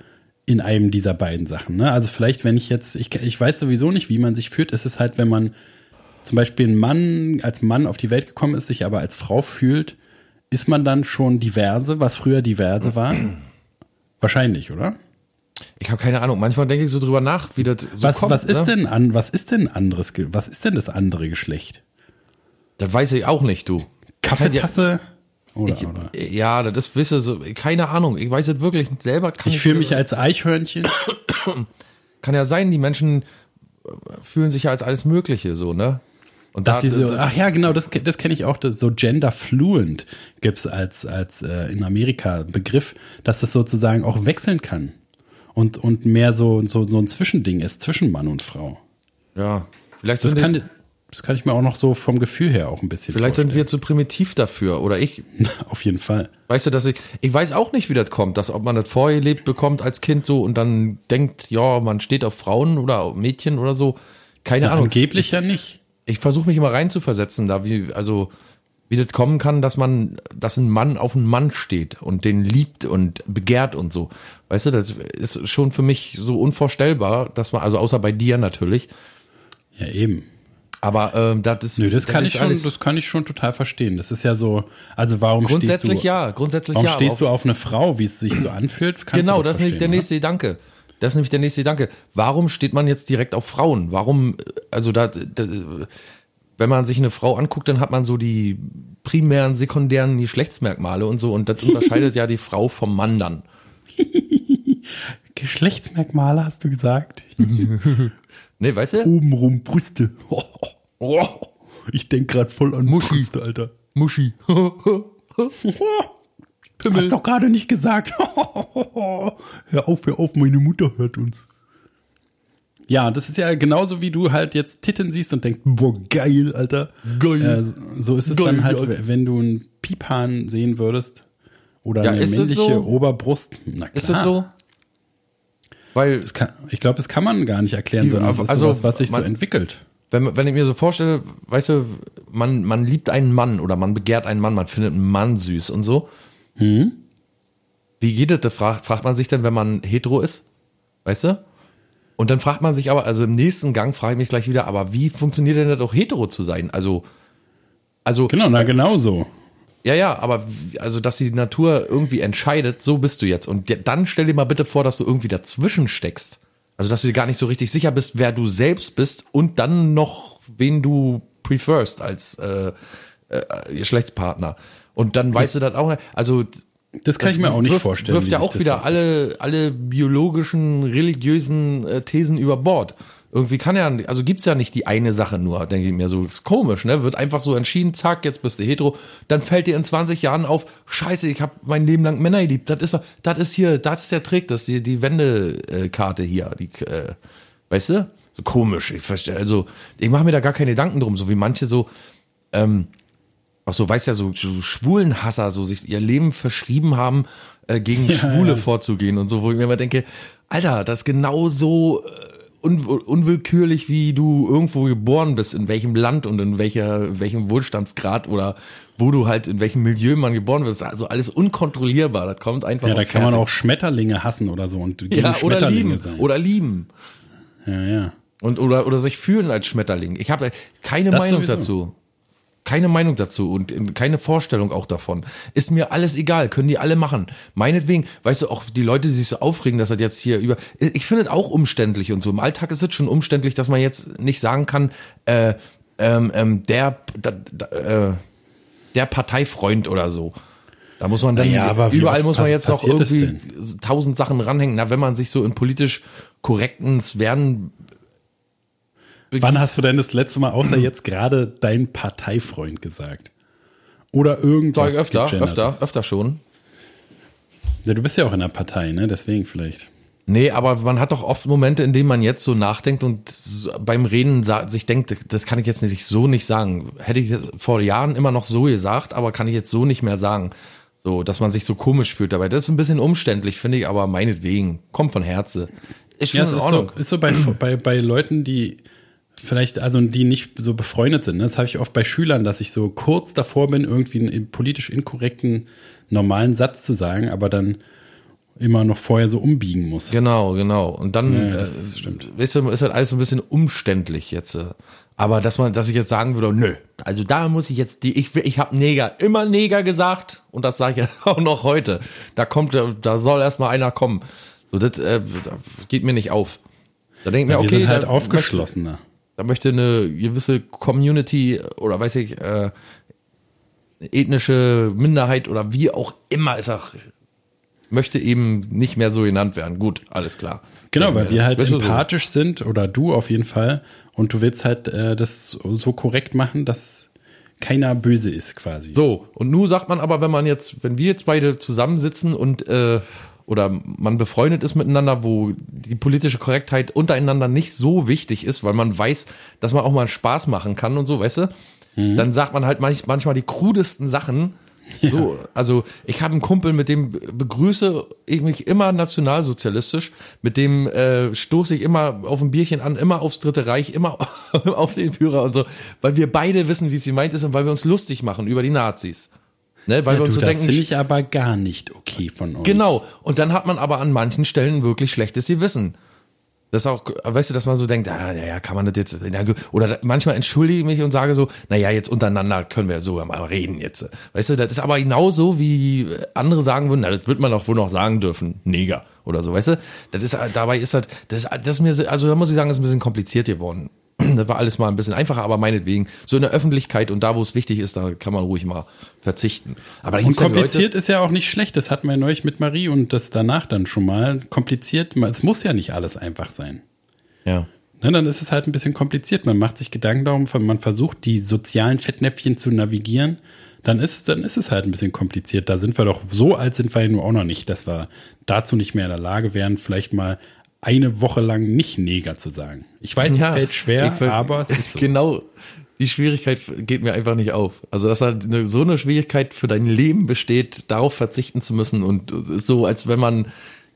in einem dieser beiden Sachen. Ne? Also vielleicht, wenn ich jetzt, ich, ich weiß sowieso nicht, wie man sich fühlt. Es ist halt, wenn man zum Beispiel ein Mann als Mann auf die Welt gekommen ist, sich aber als Frau fühlt, ist man dann schon diverse, was früher diverse war? Wahrscheinlich, oder? Ich habe keine Ahnung. Manchmal denke ich so drüber nach, wie das so was, kommt. was ist ne? denn an, was ist denn anderes, was ist denn das andere Geschlecht? Das weiß ich auch nicht, du. Kaffeetasse? Oder, Ich, oder? ja, das wisse so, keine Ahnung. Ich weiß es wirklich selber. Kann Ich fühle mich als Eichhörnchen. kann ja sein, die Menschen äh, fühlen sich ja als alles Mögliche so, ne? Und Dass sie so, da, ach ja, genau, das, das kenne ich auch, das so gender fluent gibt's als, als äh, in Amerika Begriff, dass das sozusagen auch wechseln kann. Und, und mehr so, so, so ein Zwischending ist zwischen Mann und Frau. ja, vielleicht Das sind, kann, das kann ich mir auch noch so vom Gefühl her auch ein bisschen vielleicht sind wir vorstellen. zu primitiv dafür. Oder ich, Auf jeden Fall. weißt du, dass ich, ich weiß auch nicht, wie das kommt, dass ob man das vorgelebt bekommt als Kind so und dann denkt, ja, man steht auf Frauen oder auf Mädchen oder so. Keine Ja, Ahnung. angeblich ja nicht. ich versuche mich immer reinzuversetzen, da wie, also wie das kommen kann, dass man, dass ein Mann auf einen Mann steht und den liebt und begehrt und so. Weißt du, das ist schon für mich so unvorstellbar, dass man, also außer bei dir natürlich, Ja, eben. aber ähm, das ist, Nö, das kann ist ich schon, das kann ich schon total verstehen. Das ist ja so, also warum stehst grundsätzlich du, ja, grundsätzlich warum ja. stehst auf- du auf eine Frau, wie es sich so anfühlt? Genau, das ist nämlich der nächste Gedanke. Das ist nämlich der nächste Gedanke. Warum steht man jetzt direkt auf Frauen? Warum, also da, da wenn man sich eine Frau anguckt, dann hat man so die primären, sekundären Geschlechtsmerkmale und so und das unterscheidet ja die Frau vom Mann dann. Geschlechtsmerkmale hast du gesagt? Ne, weißt du? Obenrum Brüste. Ich denk grad voll an Brüste, Alter. Muschi. Hast doch gerade nicht gesagt. hör auf, hör auf, meine Mutter hört uns. Ja, das ist ja genauso wie du halt jetzt Titten siehst und denkst, boah, geil, Alter. Geil. Äh, so ist es Geil, dann halt, Alter. wenn du einen Piephahn sehen würdest oder Ja, eine ist es männliche so? Oberbrust. Na klar. Ist das so? Weil, Das kann, ich glaube, das kann man gar nicht erklären, Die- sondern es ist also, sowas, was sich so man- entwickelt. wenn, wenn ich mir so vorstelle, weißt du, man, man liebt einen Mann oder man begehrt einen Mann, man findet einen Mann süß und so. Wie geht das? Da fragt, fragt man sich denn, wenn man hetero ist? Weißt du? Und dann fragt man sich aber, also im nächsten Gang frage ich mich gleich wieder, aber wie funktioniert denn das auch hetero zu sein? Also, also, Genau, na genau so. ja, ja, aber also, dass die Natur irgendwie entscheidet, so bist du jetzt. Und dann stell dir mal bitte vor, dass du irgendwie dazwischen steckst. Also, dass du dir gar nicht so richtig sicher bist, wer du selbst bist und dann noch, wen du preferst als äh, äh, Geschlechtspartner. Und dann weißt du das auch nicht. Also, Das kann ich mir auch nicht wirft, vorstellen. Wirft ja auch wieder alle, alle biologischen, religiösen äh, Thesen über Bord. Irgendwie kann ja, also gibt's ja nicht die eine Sache nur, denke ich mir so. Ist komisch, ne? Wird einfach so entschieden, zack, jetzt bist du hetero. Dann fällt dir in 20 Jahren auf, scheiße, ich habe mein Leben lang Männer geliebt. Das ist, das ist hier, das ist der Trick, das ist die, die Wendekarte hier. Die, äh, weißt du? So komisch. Ich verstehe, also ich mache mir da gar keine Gedanken drum, so wie manche so, ähm, Ach so, weiß ja, so, so Schwulenhasser, so sich ihr Leben verschrieben haben, äh, gegen Schwule ja. vorzugehen und so, wo ich mir immer denke, Alter, das ist genau so äh, un unwillkürlich, wie du irgendwo geboren bist, in welchem Land und in welcher, welchem Wohlstandsgrad oder wo du halt, in welchem Milieu man geboren wird. Also alles unkontrollierbar. Das kommt einfach Ja, da kann man fertig. auch Schmetterlinge hassen oder so und gegen ja, oder Schmetterlinge lieben. sein. Oder lieben. ja, ja. Und, oder, oder sich fühlen als Schmetterling. Ich habe keine Das Meinung sowieso. dazu. Keine Meinung dazu und in- keine Vorstellung auch davon. Ist mir alles egal, können die alle machen. Meinetwegen, weißt du, auch die Leute, die sich so aufregen, dass das jetzt hier über. Ich finde es auch umständlich und so. Im Alltag ist es schon umständlich, dass man jetzt nicht sagen kann, äh, ähm, ähm, der, da, da, äh, der Parteifreund oder so. Da muss man dann, Naja, aber überall muss man jetzt noch irgendwie tausend Sachen ranhängen. Na, wenn man sich so in politisch korrekten Sphären Wann hast du denn das letzte Mal außer jetzt gerade dein Parteifreund gesagt? Oder Sag irgendwas ich öfter, gegendert? öfter, öfter schon. Ja, du bist ja auch in der Partei, ne? Deswegen vielleicht. Nee, aber man hat doch oft Momente, in denen man jetzt so nachdenkt und beim Reden sich denkt, das kann ich jetzt nicht so nicht sagen. Hätte ich vor Jahren immer noch so gesagt, aber kann ich jetzt so nicht mehr sagen. So, dass man sich so komisch fühlt dabei. Das ist ein bisschen umständlich, finde ich, aber meinetwegen. Kommt von Herze. Ist schon Ja, in ist Ordnung. so, ist so bei, bei, bei Leuten, die vielleicht, also die nicht so befreundet sind. ne? Das habe ich oft bei Schülern, dass ich so kurz davor bin, irgendwie einen politisch inkorrekten, normalen Satz zu sagen, aber dann immer noch vorher so umbiegen muss. Genau, genau. Und dann, Ja, äh, du, ist halt alles so ein bisschen umständlich jetzt. äh. Aber dass man, dass ich jetzt sagen würde, nö, also da muss ich jetzt die, ich, will- ich habe Neger, immer Neger gesagt und das sage ich auch noch heute. Da kommt, da soll erst mal einer kommen. So, das, äh, das geht mir nicht auf. Da denke ich mir, Wir okay, sind halt aufgeschlossener. Da möchte eine gewisse Community oder weiß ich, äh, ethnische Minderheit oder wie auch immer es auch möchte eben nicht mehr so genannt werden. Gut, alles klar. Genau, weil wir halt du, so. empathisch sind oder du auf jeden Fall und du willst halt äh, das so so korrekt machen, dass keiner böse ist quasi. So, und nun sagt man aber, wenn man jetzt, wenn wir jetzt beide zusammensitzen und äh, oder man befreundet ist miteinander, wo die politische Korrektheit untereinander nicht so wichtig ist, weil man weiß, dass man auch mal Spaß machen kann und so, weißt du? Dann sagt man halt manch, manchmal die krudesten Sachen. So, also ich habe einen Kumpel, mit dem begrüße ich mich immer nationalsozialistisch, mit dem äh, stoße ich immer auf ein Bierchen an, immer aufs Dritte Reich, immer auf den Führer und so, weil wir beide wissen, wie sie meint ist und weil wir uns lustig machen über die Nazis. Ne, weil Ja, wir uns du, so das denken, finde ich aber gar nicht okay von euch. Genau. Und dann hat man aber an manchen Stellen wirklich schlechtes Gewissen. Das ist auch, weißt du, dass man so denkt, ah, ja, ja, kann man das jetzt, oder manchmal entschuldige ich mich und sage so, na ja, jetzt untereinander können wir so mal reden jetzt. Weißt du, das ist aber genauso, wie andere sagen würden, na, das wird man doch wohl noch sagen dürfen, Neger oder so, weißt du? Das ist, dabei ist das, das, das ist mir, so- also da muss ich sagen, das ist ein bisschen kompliziert geworden. Das war alles mal ein bisschen einfacher, aber meinetwegen, so in der Öffentlichkeit und da, wo es wichtig ist, da kann man ruhig mal verzichten. Aber Und dann Leute- kompliziert ist ja auch nicht schlecht. Das hatten wir neulich mit Marie und das danach dann schon mal. Kompliziert, es muss ja nicht alles einfach sein. ja. Ne, dann ist es halt ein bisschen kompliziert. Man macht sich Gedanken darum, man versucht die sozialen Fettnäpfchen zu navigieren. Dann ist, dann ist es halt ein bisschen kompliziert. Da sind wir doch, so alt sind wir ja nur auch noch nicht, dass wir dazu nicht mehr in der Lage wären, vielleicht mal eine Woche lang nicht Neger zu sagen. Ich weiß, es fällt schwer, ich aber es ist so. Genau. Die Schwierigkeit geht mir einfach nicht auf. Also, dass halt eine, so eine Schwierigkeit für dein Leben besteht, darauf verzichten zu müssen und so, als wenn man,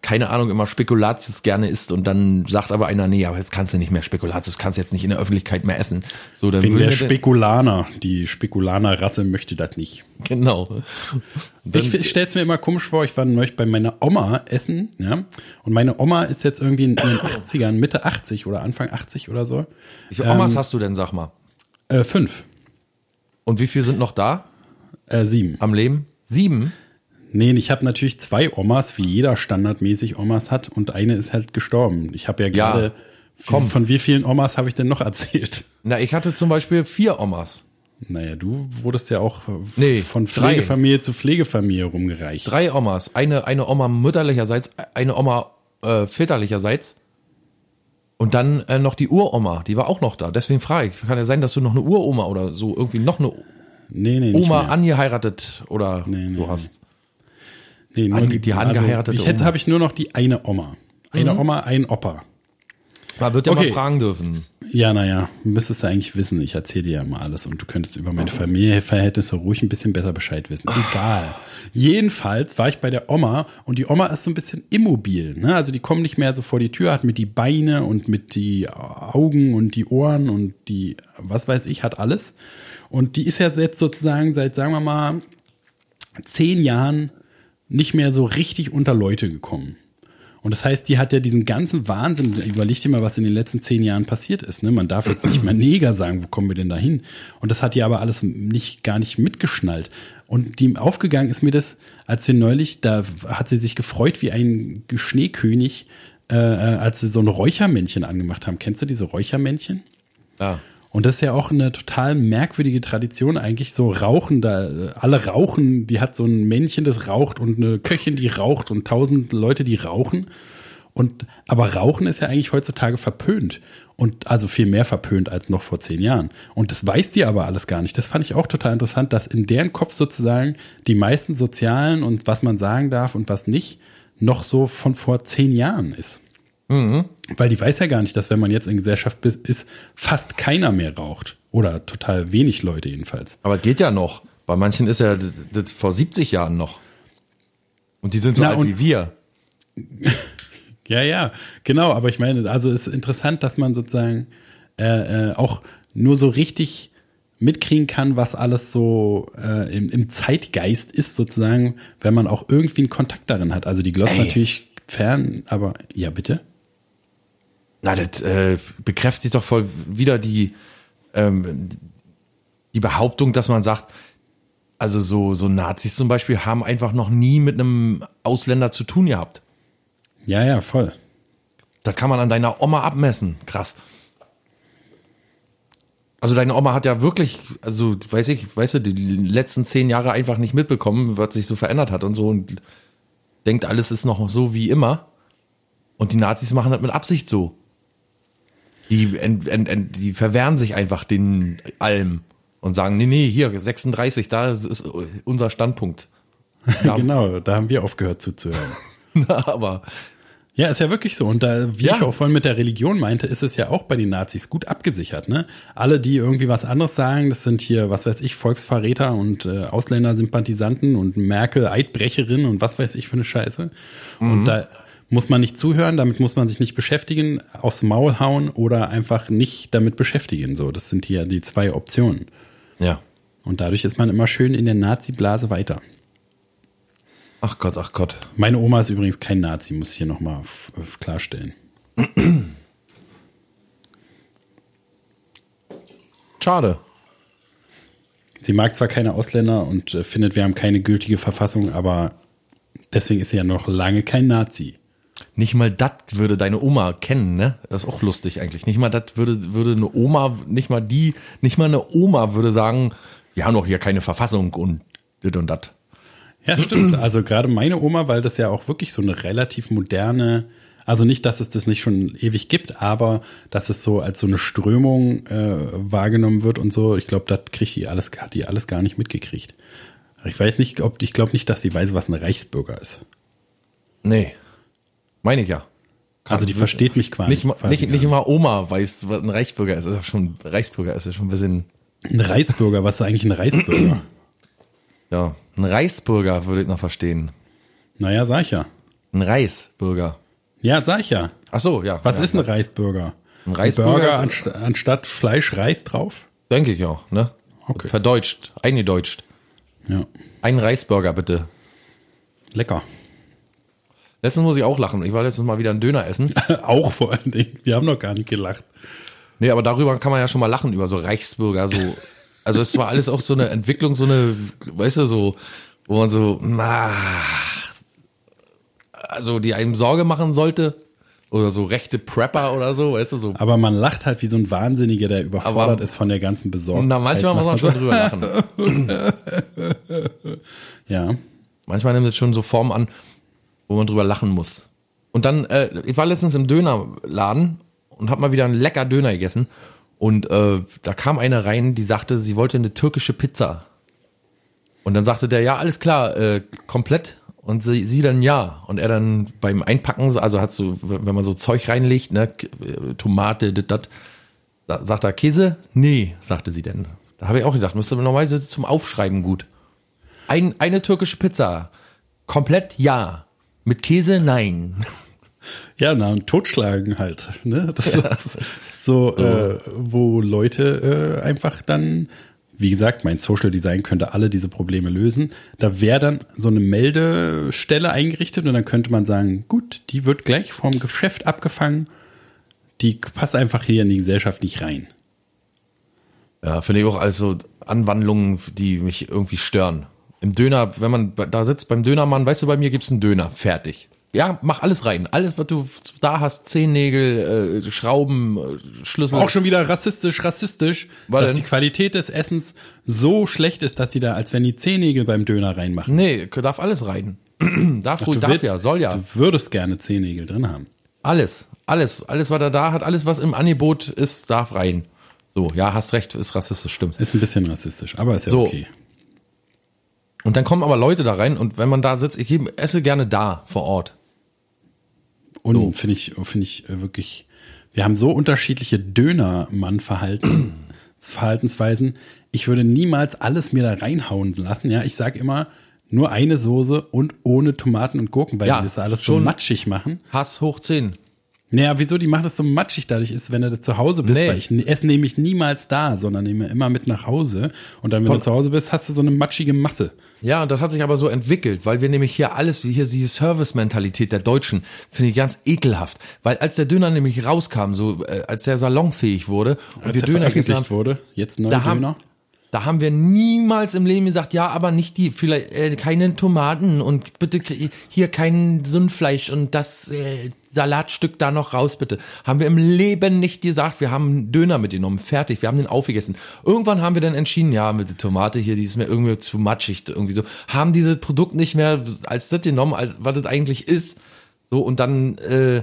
keine Ahnung, immer Spekulatius gerne isst und dann sagt aber einer, nee, aber jetzt kannst du nicht mehr Spekulatius, kannst jetzt nicht in der Öffentlichkeit mehr essen. So, dann Wegen der Spekulaner. Die Spekulaner-Rasse möchte das nicht. Genau. Dann, ich ich stelle es mir immer komisch vor, ich war neulich bei meiner Oma essen, ja. Und meine Oma ist jetzt irgendwie in ihren 80ern, Mitte 80 oder Anfang 80 oder so. wie viele Omas ähm, hast du denn, sag mal? Äh, fünf. Und wie viele sind noch da Äh, sieben. am Leben? Sieben? Nee, ich habe natürlich zwei Omas, wie jeder standardmäßig Omas hat, und eine ist halt gestorben. Ich habe ja Ja, gerade. komm. Von wie vielen Omas habe ich denn noch erzählt? Na, ich hatte zum Beispiel vier Omas. Naja, du wurdest ja auch äh, Nee, von drei. Pflegefamilie zu Pflegefamilie rumgereicht. Drei Omas. Eine, eine Oma mütterlicherseits, eine Oma äh, väterlicherseits. Und dann äh, noch die Uroma, die war auch noch da. Deswegen frage ich, kann ja sein, dass du noch eine Uroma oder so irgendwie noch eine Nee, nee, Oma angeheiratet oder Nee, so hast. Nee, nur Ange- die angeheiratete ich, Jetzt habe ich nur noch die eine Oma. Eine Mhm. Oma, ein Opa. Man wird ja Okay. mal fragen dürfen. Ja, naja, müsstest du eigentlich wissen. Ich erzähle dir ja mal alles und du könntest über meine Familienverhältnisse ruhig ein bisschen besser Bescheid wissen. Egal. Jedenfalls war ich bei der Oma und die Oma ist so ein bisschen immobil. Ne? Also die kommen nicht mehr so vor die Tür, hat mit die Beine und mit die Augen und die Ohren und die, was weiß ich, hat alles. Und die ist ja jetzt sozusagen seit, sagen wir mal, zehn Jahren nicht mehr so richtig unter Leute gekommen. Und das heißt, die hat ja diesen ganzen Wahnsinn, überleg dir mal, was in den letzten zehn Jahren passiert ist. Ne? Man darf jetzt nicht mal Neger sagen, wo kommen wir denn da hin? Und das hat die aber alles nicht, gar nicht mitgeschnallt. Und die aufgegangen ist mir das, als wir neulich, da hat sie sich gefreut wie ein Schneekönig, äh, äh, als sie so ein Räuchermännchen angemacht haben. Kennst du diese Räuchermännchen? Ja. Und das ist ja auch eine total merkwürdige Tradition eigentlich, so Rauchen, da alle rauchen, die hat so ein Männchen, das raucht und eine Köchin, die raucht und tausend Leute, die rauchen. Und aber Rauchen ist ja eigentlich heutzutage verpönt und also viel mehr verpönt als noch vor zehn Jahren. Und das weiß die aber alles gar nicht. Das fand ich auch total interessant, dass in deren Kopf sozusagen die meisten sozialen und was man sagen darf und was nicht noch so von vor zehn Jahren ist. Weil die weiß ja gar nicht, dass wenn man jetzt in Gesellschaft ist, fast keiner mehr raucht. Oder total wenig Leute jedenfalls. Aber es geht ja noch. Bei manchen ist ja das, das vor 70 Jahren noch. Und die sind so Na, alt wie wir. Ja, ja, genau. Aber ich meine, also es ist interessant, dass man sozusagen äh, äh, auch nur so richtig mitkriegen kann, was alles so äh, im, im Zeitgeist ist, sozusagen, wenn man auch irgendwie einen Kontakt darin hat. Also die Glotz natürlich fern, aber ja, bitte. Na, das äh, bekräftigt doch voll wieder die, ähm, die Behauptung, dass man sagt, also so, so Nazis zum Beispiel haben einfach noch nie mit einem Ausländer zu tun gehabt. Ja, ja, voll. Das kann man an deiner Oma abmessen. Krass. Also deine Oma hat ja wirklich, also weiß ich, weißt du, die letzten zehn Jahre einfach nicht mitbekommen, was sich so verändert hat und so und denkt, alles ist noch so wie immer. Und die Nazis machen das mit Absicht so. Die, ent, ent, ent, die verwehren sich einfach den allem und sagen, nee, nee, hier, 36, da ist unser Standpunkt. Ja, Genau, da haben wir aufgehört zuzuhören. aber Ja, ist ja wirklich so. Und da, wie Ja. ich auch vorhin mit der Religion meinte, ist es ja auch bei den Nazis gut abgesichert. Ne? Alle, die irgendwie was anderes sagen, das sind hier, was weiß ich, Volksverräter und äh, Ausländersympathisanten und Merkel Eidbrecherin und was weiß ich für eine Scheiße. Und da muss man nicht zuhören, damit muss man sich nicht beschäftigen, aufs Maul hauen oder einfach nicht damit beschäftigen. So, das sind hier die zwei Optionen. ja. Und dadurch ist man immer schön in der Nazi-Blase weiter. Ach Gott, ach Gott. Meine Oma ist übrigens kein Nazi, muss ich hier nochmal klarstellen. Schade. Sie mag zwar keine Ausländer und äh, findet, wir haben keine gültige Verfassung, aber deswegen ist sie ja noch lange kein Nazi. Nicht mal das würde deine Oma kennen, ne? Das ist auch lustig eigentlich. Nicht mal das würde, würde eine Oma, nicht mal die, nicht mal eine Oma würde sagen, wir haben doch hier keine Verfassung und das und das. Ja, stimmt. Also gerade meine Oma, weil das ja auch wirklich so eine relativ moderne, also nicht, dass es das nicht schon ewig gibt, aber dass es so als so eine Strömung äh, wahrgenommen wird und so. Ich glaube, das kriegt die alles, hat die alles gar nicht mitgekriegt. Ich weiß nicht, ob ich glaube nicht, dass sie weiß, was ein Reichsbürger ist. Nee. Meine ich ja. Also die versteht mich quasi. Nicht, quasi nicht, nicht immer Oma weiß, was ein Reichsbürger ist. ist ja schon, Reichsbürger ist ja schon ein bisschen, Ein Reichsbürger, was ist eigentlich ein Reichsbürger? ja. Ein Reichsbürger würde ich noch verstehen. naja, sag ich ja. Ein Reisbürger. Ja, sag ich ja. Ach so, ja. Was ja, ist ein Reisbürger? Ein Reisbürger Burger ist- anst anstatt Fleisch Reis drauf? Denke ich auch, ne? Okay. Verdeutscht, eingedeutscht. Ja. Ein Reisburger bitte. Lecker. Letztens muss ich auch lachen. Ich war letztens mal wieder einen Döner essen. Auch vor allen Dingen. Wir haben noch gar nicht gelacht. Nee, aber darüber kann man ja schon mal lachen, über so Reichsbürger, so. Also es war alles auch so eine Entwicklung, so eine, weißt du, so, wo man so, na, also die einem Sorge machen sollte. Oder so rechte Prepper oder so, weißt du, so. Aber man lacht halt wie so ein Wahnsinniger, der überfordert Aber- ist von der ganzen Besorgnis. Na, manchmal muss man schon drüber lachen. Ja. Manchmal nimmt es schon so Form an, wo man drüber lachen muss. Und dann, äh, ich war letztens im Dönerladen und hab mal wieder einen lecker Döner gegessen. Und äh, da kam eine rein, die sagte, sie wollte eine türkische Pizza. Und dann sagte der, ja, alles klar, äh, komplett. Und sie, sie dann ja. Und er dann beim Einpacken, also hat so, wenn man so Zeug reinlegt, ne, äh, Tomate, das, das, da sagt er Käse? Nee, sagte sie denn. Da habe ich auch gedacht, müsste man normalerweise zum Aufschreiben gut. Ein, eine türkische Pizza. Komplett ja. Mit Käse nein. Ja, na, und totschlagen halt. Ne? Das ist so, äh, wo Leute äh, einfach dann, wie gesagt, mein Social Design könnte alle diese Probleme lösen. Da wäre dann so eine Meldestelle eingerichtet und dann könnte man sagen, gut, die wird gleich vom Geschäft abgefangen. Die passt einfach hier in die Gesellschaft nicht rein. Ja, finde ich auch also Anwandlungen, die mich irgendwie stören. Im Döner, wenn man da sitzt beim Dönermann, weißt du, bei mir gibt's einen Döner, fertig. Ja, mach alles rein. Alles, was du da hast, Zehennägel, äh, Schrauben, äh, Schlüssel. Auch schon wieder rassistisch, rassistisch, Was dass denn? die Qualität des Essens so schlecht ist, dass die da, als wenn die Zehennägel beim Döner reinmachen. Nee, darf alles rein. darf ruhig, Du darf willst- ja, soll ja. Du würdest gerne Zehennägel drin haben. Alles, alles, alles, was er da hat, alles, was im Angebot ist, darf rein. So, ja, hast recht, ist rassistisch, stimmt. Ist ein bisschen rassistisch, aber ist ja So. okay. Und dann kommen aber Leute da rein und wenn man da sitzt, ich esse gerne da vor Ort. Und So. finde ich, finde ich äh, wirklich, wir haben so unterschiedliche Dönermann-Verhalten, Verhaltensweisen. Ich würde niemals alles mir da reinhauen lassen. Ja, ich sage immer nur eine Soße und ohne Tomaten und Gurken, weil Ja, die das alles so matschig machen. Hass hoch 10. Naja, wieso? Die machen das so matschig dadurch ist, wenn du da zu Hause bist. Nee. Weil ich esse nämlich niemals da, sondern nehme immer mit nach Hause. Und dann, wenn Von- du zu Hause bist, hast du so eine matschige Masse. Ja, und das hat sich aber so entwickelt, weil wir nämlich hier alles, wie hier diese Service-Mentalität der Deutschen, finde ich ganz ekelhaft. Weil als der Döner nämlich rauskam, so äh, als der salonfähig wurde und Als wir der Döner gegessen wurde, jetzt neu da haben, Döner. da haben wir niemals im Leben gesagt, ja, aber nicht die, vielleicht äh, keine Tomaten und bitte hier kein Sündfleisch und das äh, Salatstück da noch raus, bitte. Haben wir im Leben nicht gesagt. Wir haben einen Döner mitgenommen, fertig. Wir haben den aufgegessen. Irgendwann haben wir dann entschieden, ja, mit der Tomate hier, die ist mir irgendwie zu matschig, irgendwie so. Haben dieses Produkt nicht mehr als das genommen, als was das eigentlich ist. So, und dann, äh,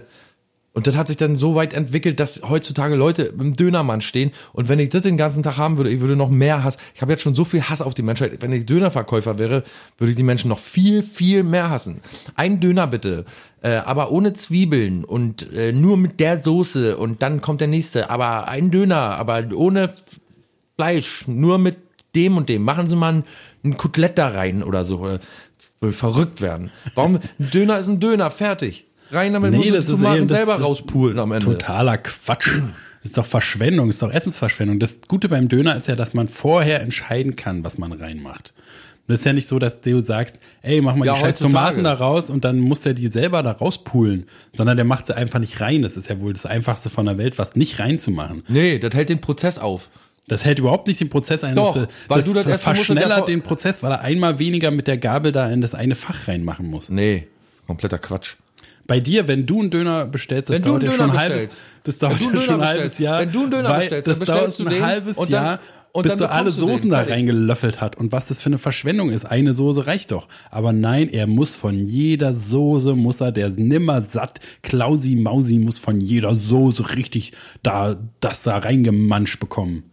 und das hat sich dann so weit entwickelt, dass heutzutage Leute im Dönermann stehen. Und wenn ich das den ganzen Tag haben würde, ich würde noch mehr Hass. Ich habe jetzt schon so viel Hass auf die Menschheit. Wenn ich Dönerverkäufer wäre, würde ich die Menschen noch viel, viel mehr hassen. Ein Döner bitte, äh, aber ohne Zwiebeln und äh, nur mit der Soße. Und dann kommt der nächste. Aber ein Döner, aber ohne Fleisch, nur mit dem und dem. Machen Sie mal ein, ein Kotelett da rein oder so. Oder will verrückt werden. Warum? Ein Döner ist ein Döner, fertig. Rein damit muss das die ist Tomaten eben- das selber rauspulen am Ende. Totaler Quatsch. Ist doch Verschwendung, ist doch Essensverschwendung. Das Gute beim Döner ist ja, dass man vorher entscheiden kann, was man reinmacht. Und Das ist ja nicht so, dass du sagst, ey, mach mal Ja, die scheiß. Tomaten da raus und dann muss der die selber da rauspulen. Sondern der macht sie einfach nicht rein. Das ist ja wohl das Einfachste von der Welt, was nicht reinzumachen. Nee, das hält den Prozess auf. Das hält überhaupt nicht den Prozess ein. Doch, das, weil du das du das ja verschnellert den Prozess, weil er einmal weniger mit der Gabel da in das eine Fach reinmachen muss. Nee, kompletter Quatsch. Bei dir, wenn du einen Döner bestellst, das Wenn dauert ja schon ein Döner halbes, das dauert ja schon ein halbes. Jahr. Wenn du einen Döner bestellst, das dann bestellst du ein den halbes und dann- Jahr, und bis dann du alle. Soßen da reingelöffelt hat. Und was das für eine Verschwendung ist. Eine Soße reicht doch. Aber nein, er muss von jeder Soße, muss er, der nimmer satt, Klausi Mausi muss von jeder Soße richtig da, das da reingemanscht bekommen.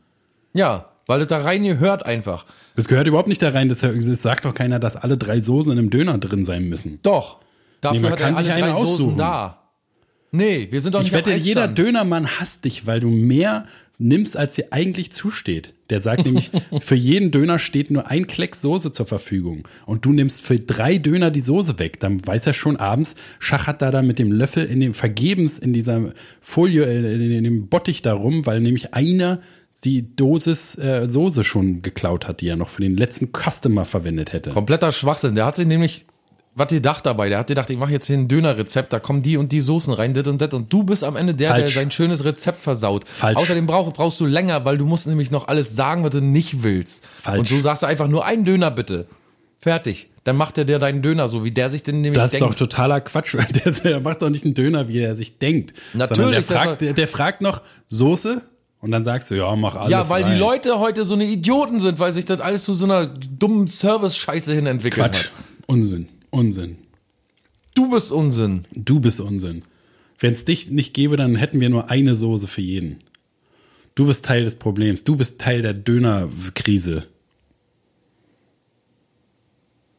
Ja, weil das da rein gehört einfach. Das gehört überhaupt nicht da rein. Das, das sagt doch keiner, dass alle drei Soßen in einem Döner drin sein müssen. Doch. Dafür man hat kann er alle sich eine aussuchen. da. Nee, wir sind doch Ich nicht wette, am jeder. Dönermann hasst dich, weil du mehr nimmst, als dir eigentlich zusteht. Der sagt nämlich, für jeden Döner steht nur ein Klecks Soße zur Verfügung. Und du nimmst für drei Döner die Soße weg. Dann weiß er schon abends, schachert da da mit dem Löffel in dem vergebens in dieser Folie, äh, in, dem Bottich da rum, weil nämlich einer die Dosis äh, Soße schon geklaut hat, die er noch für den letzten Customer verwendet hätte. Kompletter Schwachsinn. Der hat sich nämlich was gedacht dabei. Der hat gedacht, ich mache jetzt hier ein Dönerrezept, da kommen die und die Soßen rein, das und das. Und du bist am Ende der, Falsch. der sein schönes Rezept versaut. Falsch. Außerdem brauch, brauchst du länger, weil du musst nämlich noch alles sagen, was du nicht willst. Falsch. Und so sagst du einfach nur einen Döner bitte. Fertig. Dann macht der dir deinen Döner so, wie der sich den nämlich Das ist denkt. doch totaler Quatsch. Der, der macht doch nicht einen Döner, wie er sich denkt. Natürlich, der fragt, der, der fragt noch Soße und dann sagst du, ja, mach alles ja, weil rein. die Leute heute so eine Idioten sind, weil sich das alles zu so einer dummen Service-Scheiße hin entwickelt Quatsch. hat. Unsinn. Unsinn. Du bist Unsinn. Du bist Unsinn. Wenn es dich nicht gäbe, dann hätten wir nur eine Soße für jeden. Du bist Teil des Problems. Du bist Teil der Dönerkrise.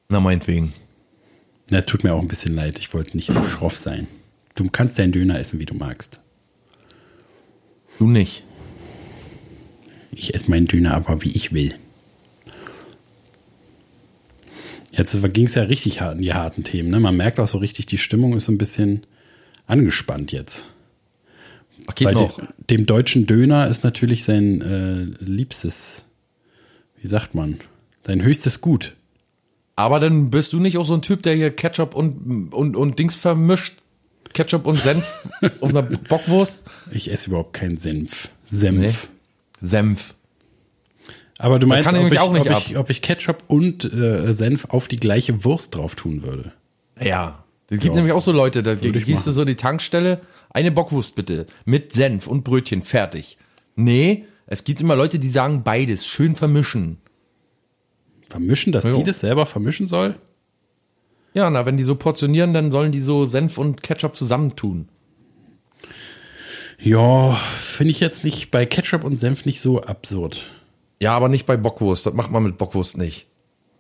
Na, meinetwegen. Na, tut mir auch ein bisschen leid. Ich wollte nicht so schroff sein. Du kannst deinen Döner essen, wie du magst. Du nicht. Ich esse meinen Döner aber, wie ich will. Jetzt ging es ja richtig hart in die harten Themen. Ne? Man merkt auch so richtig, die Stimmung ist so ein bisschen angespannt jetzt. Ach, geht Weil noch. de- dem deutschen Döner ist natürlich sein äh, liebstes, wie sagt man, sein höchstes Gut. Aber dann bist du nicht auch so ein Typ, der hier Ketchup und, und, und Dings vermischt. Ketchup und Senf auf einer Bockwurst. Ich esse überhaupt keinen Senf. Senf. Senf. Aber du meinst, ob, nämlich ich, auch nicht ob, ich, ob ich Ketchup und äh, Senf auf die gleiche Wurst drauf tun würde? Ja. Es gibt Ja. nämlich auch so Leute, da Würde gehst du so in die Tankstelle, eine Bockwurst bitte, mit Senf und Brötchen, fertig. Nee, es gibt immer Leute, die sagen beides, schön vermischen. Vermischen, dass Ja. die das selber vermischen soll? Ja, na, wenn die so portionieren, dann sollen die so Senf und Ketchup zusammentun. Ja, finde ich jetzt nicht bei Ketchup und Senf nicht so absurd. Ja, aber nicht bei Bockwurst, das macht man mit Bockwurst nicht.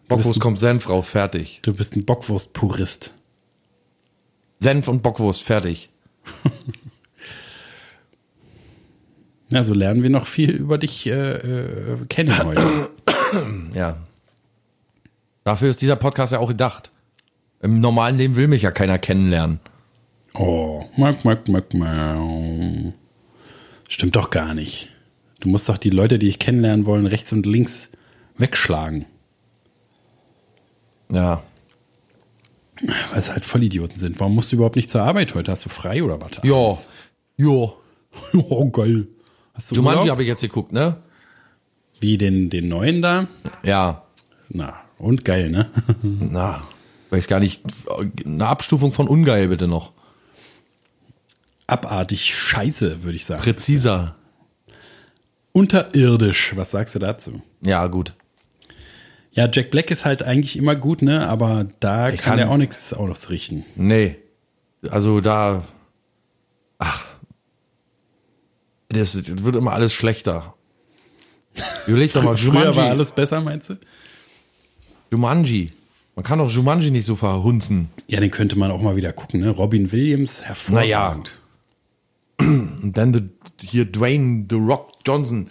Bockwurst ein- kommt Senf rauf, fertig. Du bist ein Bockwurst-Purist. Senf und Bockwurst, fertig. Ja, so lernen wir noch viel über dich äh, äh, kennen heute. Ja. Dafür ist dieser Podcast ja auch gedacht. Im normalen Leben will mich ja keiner kennenlernen. Oh, mack, mack, mack, mack. Stimmt doch gar nicht. Du musst doch die Leute, die ich kennenlernen wollen, rechts und links wegschlagen. Ja. Weil es halt Vollidioten sind. Warum musst du überhaupt nicht zur Arbeit heute? Hast du frei oder was? Ja. Ja. Oh, geil. Hast du Jumanji habe ich jetzt geguckt, ne? Wie den, den neuen da? Ja. Na, und geil, ne? Na, weiß gar nicht. Eine Abstufung von ungeil bitte noch. Abartig scheiße, würde ich sagen. Präziser. Unterirdisch. Was sagst du dazu? Ja, gut. Ja, Jack Black ist halt eigentlich immer gut, ne? Aber da kann, kann- er auch nichts auch nichts richten. Nee. Also da. Ach. Das wird immer alles schlechter. Überleg doch mal, Früher war Jumanji. alles besser, meinst du? Jumanji. Man kann doch Jumanji nicht so verhunzen. Ja, den könnte man auch mal wieder gucken, ne? Robin Williams, hervorragend. Und dann the, hier Dwayne The Rock Johnson.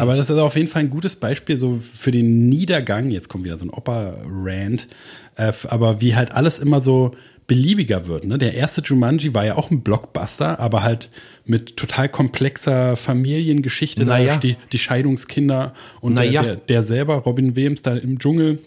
Aber das ist auf jeden Fall ein gutes Beispiel so für den Niedergang. Jetzt kommt wieder so ein Opa-Rant. Äh, aber wie halt alles immer so beliebiger wird. Ne? Der erste Jumanji war ja auch ein Blockbuster, aber halt mit total komplexer Familiengeschichte. Naja. Da die, die Scheidungskinder und Naja. der, der, selber, Robin Williams, da im Dschungel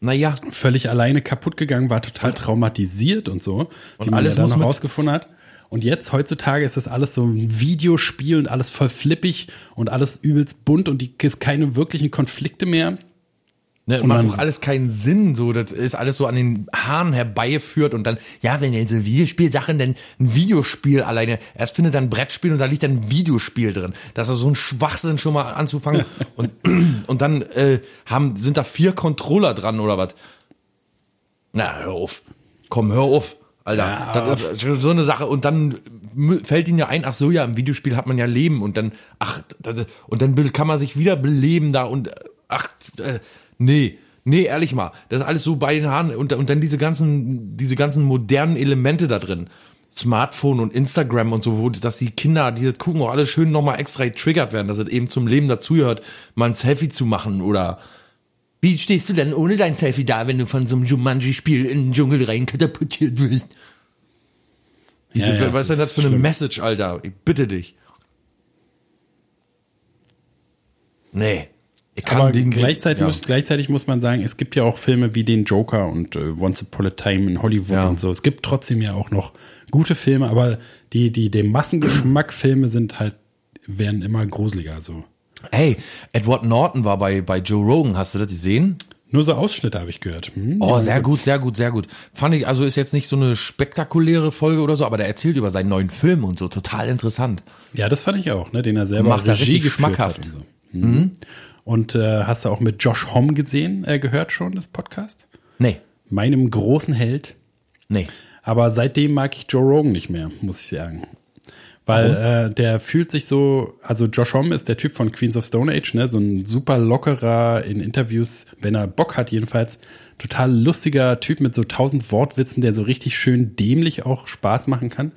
Naja, völlig alleine kaputt gegangen, war total traumatisiert und so, Und wie man alles muss mit- rausgefunden hat. Und jetzt heutzutage ist das alles so ein Videospiel und alles voll flippig und alles übelst bunt und die gibt keine wirklichen Konflikte mehr. Ne, Und macht doch alles keinen Sinn, so, das ist alles so an den Haaren herbeigeführt und dann, ja, wenn ihr so Videospielsachen, dann ein Videospiel alleine, erst findet dann ein Brettspiel und da liegt dann ein Videospiel drin. Das ist so ein Schwachsinn schon mal anzufangen und, und dann, äh, haben, sind da vier Controller dran oder was? Na, hör auf. Komm, hör auf. Alter, Ja, das ist so eine Sache. Und dann fällt ihnen ja ein, ach so, ja, im Videospiel hat man ja Leben und dann, ach, und dann kann man sich wieder beleben da und, äh, ach, äh, nee, nee, ehrlich mal, das ist alles so bei den Haaren und, und dann diese ganzen, diese ganzen modernen Elemente da drin. Smartphone und Instagram und so, wo, dass die Kinder, die das gucken, auch alle schön nochmal extra getriggert werden, dass es eben zum Leben dazugehört, mal ein Selfie zu machen oder wie stehst du denn ohne dein Selfie da, wenn du von so einem Jumanji-Spiel in den Dschungel rein katapultiert wirst? Ja, so, ja, was ist denn das für eine. Message, Alter? Ich bitte dich. Nee. Ich kann Aber den gleichzeitig, ja. muss, gleichzeitig muss man sagen, es gibt ja auch Filme wie den Joker und äh, Once Upon a Time in Hollywood Ja. und so. Es gibt trotzdem ja auch noch gute Filme, aber die, die, dem Massengeschmack Filme sind halt, werden immer gruseliger so. Hey, Edward Norton war bei, bei Joe Rogan, hast du das gesehen? Nur so Ausschnitte habe ich gehört. Hm? Oh, sehr gut, sehr gut, sehr gut. Fand ich, also ist jetzt nicht so eine spektakuläre Folge oder so, aber der erzählt über seinen neuen Film und so, total interessant. Ja, das fand ich auch, ne, den er selber Macht Regie richtig schmackhaft. hat und so. Mhm. Und äh, hast du auch mit Josh Homme gesehen, äh, gehört schon, das Podcast? Nee, Meinem großen Held. nee. Aber seitdem mag ich Joe Rogan nicht mehr, muss ich sagen. Weil äh, der fühlt sich so, also Josh Homme ist der Typ von Queens of Stone Age, ne? So ein super lockerer in Interviews, wenn er Bock hat, jedenfalls total lustiger Typ mit so tausend Wortwitzen, der so richtig schön dämlich auch Spaß machen kann.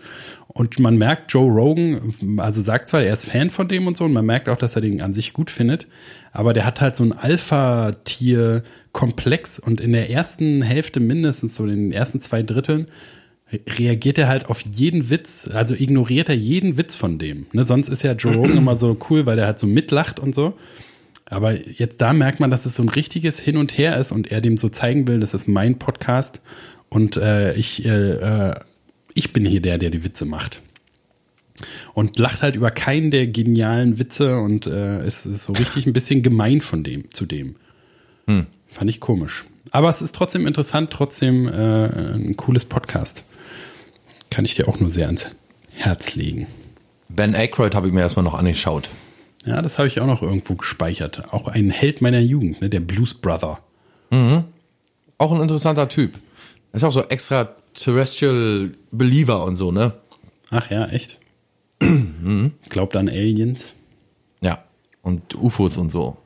Und man merkt, Joe Rogan, also sagt zwar, er ist Fan von dem und so, und man merkt auch, dass er den an sich gut findet, aber der hat halt so ein Alpha-Tier-Komplex und in der ersten Hälfte mindestens, so in den ersten zwei Dritteln, reagiert er halt auf jeden Witz, also ignoriert er jeden Witz von dem. Ne, sonst ist ja Joe Rogan immer so cool, weil der halt so mitlacht und so. Aber jetzt da merkt man, dass es so ein richtiges Hin und Her ist und er dem so zeigen will, das ist mein Podcast und äh, ich, äh, äh, ich bin hier der, der die Witze macht. Und lacht halt über keinen der genialen Witze und äh, es ist so richtig ein bisschen gemein von dem zu dem. Fand ich komisch. Aber es ist trotzdem interessant, trotzdem äh, ein cooles Podcast. Kann ich dir auch nur sehr ans Herz legen. Ben Aykroyd habe ich mir erstmal noch angeschaut. Ja, das habe ich auch noch irgendwo gespeichert. Auch ein Held meiner Jugend, ne, der Blues Brother. Auch ein interessanter Typ. Ist auch so extraterrestrial Believer und so, ne? Ach ja, echt? Glaubt an Aliens. Ja. Und UFOs und so.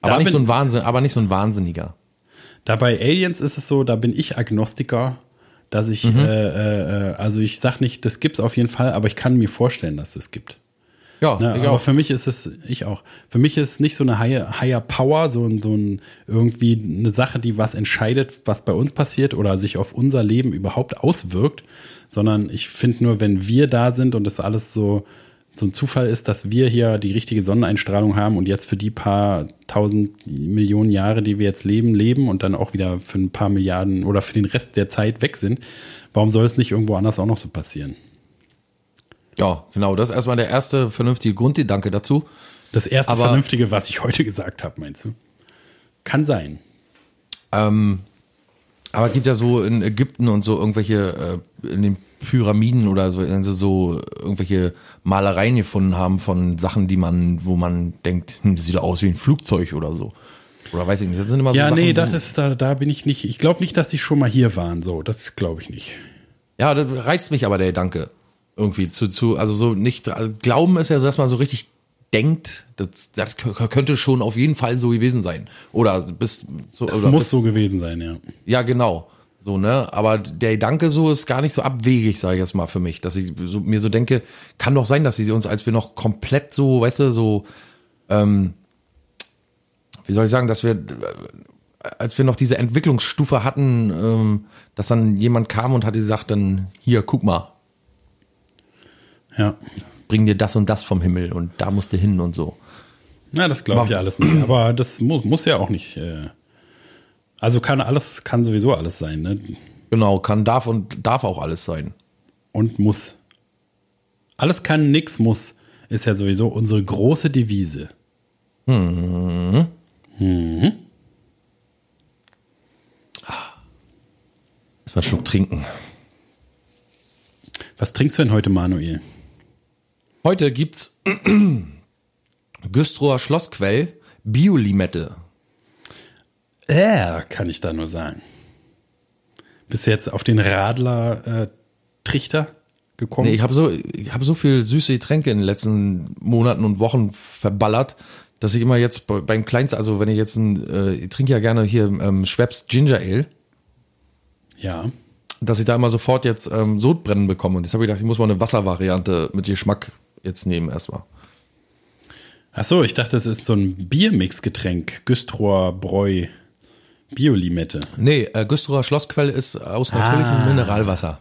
Aber Da nicht so ein Wahnsinn, aber nicht so ein Wahnsinniger. Da bei Aliens ist es so, da bin ich Agnostiker, dass ich, äh, äh, äh, also ich sag nicht, das gibt's auf jeden Fall, aber ich kann mir vorstellen, dass es gibt. Ja, Ne, aber auch. für mich ist es, ich auch. Für mich ist nicht so eine higher, higher Power, so ein, so ein irgendwie eine Sache, die was entscheidet, was bei uns passiert oder sich auf unser Leben überhaupt auswirkt, sondern ich finde nur, wenn wir da sind und das alles so so ein Zufall ist, dass wir hier die richtige Sonneneinstrahlung haben und jetzt für die paar tausend Millionen Jahre, die wir jetzt leben, leben und dann auch wieder für ein paar Milliarden oder für den Rest der Zeit weg sind. Warum soll es nicht irgendwo anders auch noch so passieren? Ja, genau. Das ist erstmal der erste vernünftige Grundgedanke dazu. Das erste Aber- Vernünftige, was ich heute gesagt habe, meinst du? Kann sein. Ähm, aber es gibt ja so in Ägypten und so irgendwelche, äh, in den Pyramiden oder so, wenn sie so irgendwelche Malereien gefunden haben von Sachen, die man, wo man denkt, hm, das sieht aus wie ein Flugzeug oder so. Oder weiß ich nicht. Das sind immer so Ja, Sachen, nee, das ist, da, da bin ich nicht. Ich glaube nicht, dass die schon mal hier waren. So, das glaube ich nicht. Ja, das reizt mich aber der Gedanke. Irgendwie zu, zu, also so nicht, also Glauben ist ja so, dass man so richtig denkt, das, das könnte schon auf jeden Fall so gewesen sein. Oder bis, so, Das muss bis, so gewesen sein, ja. Ja, genau. So, ne? Aber der Gedanke so ist gar nicht so abwegig, sage ich jetzt mal für mich, dass ich so, mir so denke, kann doch sein, dass sie uns, als wir noch komplett so, weißt du, so, ähm, wie soll ich sagen, dass wir, äh, als wir noch diese Entwicklungsstufe hatten, ähm, dass dann jemand kam und hat gesagt, dann hier, guck mal, Ja. bring dir das und das vom Himmel und da musst du hin und so. Na, das glaube ich alles nicht. Aber das muss, muss ja auch nicht. Äh, also kann alles, kann sowieso alles sein, ne? Genau, kann, darf und darf auch alles sein. Und muss. Alles kann, nix muss, ist ja sowieso unsere große Devise. Lass mal einen Schluck trinken. Was trinkst du denn heute, Manuel? Heute gibt's Güstrower Schlossquell Biolimette. Äh, kann ich da nur sagen. Bist du jetzt auf den Radler-Trichter gekommen? Nee, ich habe so, ich hab so viel süße Getränke in den letzten Monaten und Wochen verballert, dass ich immer jetzt bei- beim Kleinsten, also wenn ich jetzt ein, äh, ich trinke ja gerne hier ähm, Schweppes Ginger Ale, ja. dass ich da immer sofort jetzt ähm, Sodbrennen bekomme. Und jetzt habe ich gedacht, ich muss mal eine Wasservariante mit Geschmack jetzt nehmen erstmal. Ach so, ich dachte, es ist so ein Biermix-Getränk. Güstrower Bräu Biolimette. Nee, äh, Güstrower Schlossquell ist aus natürlichem Ah. Mineralwasser.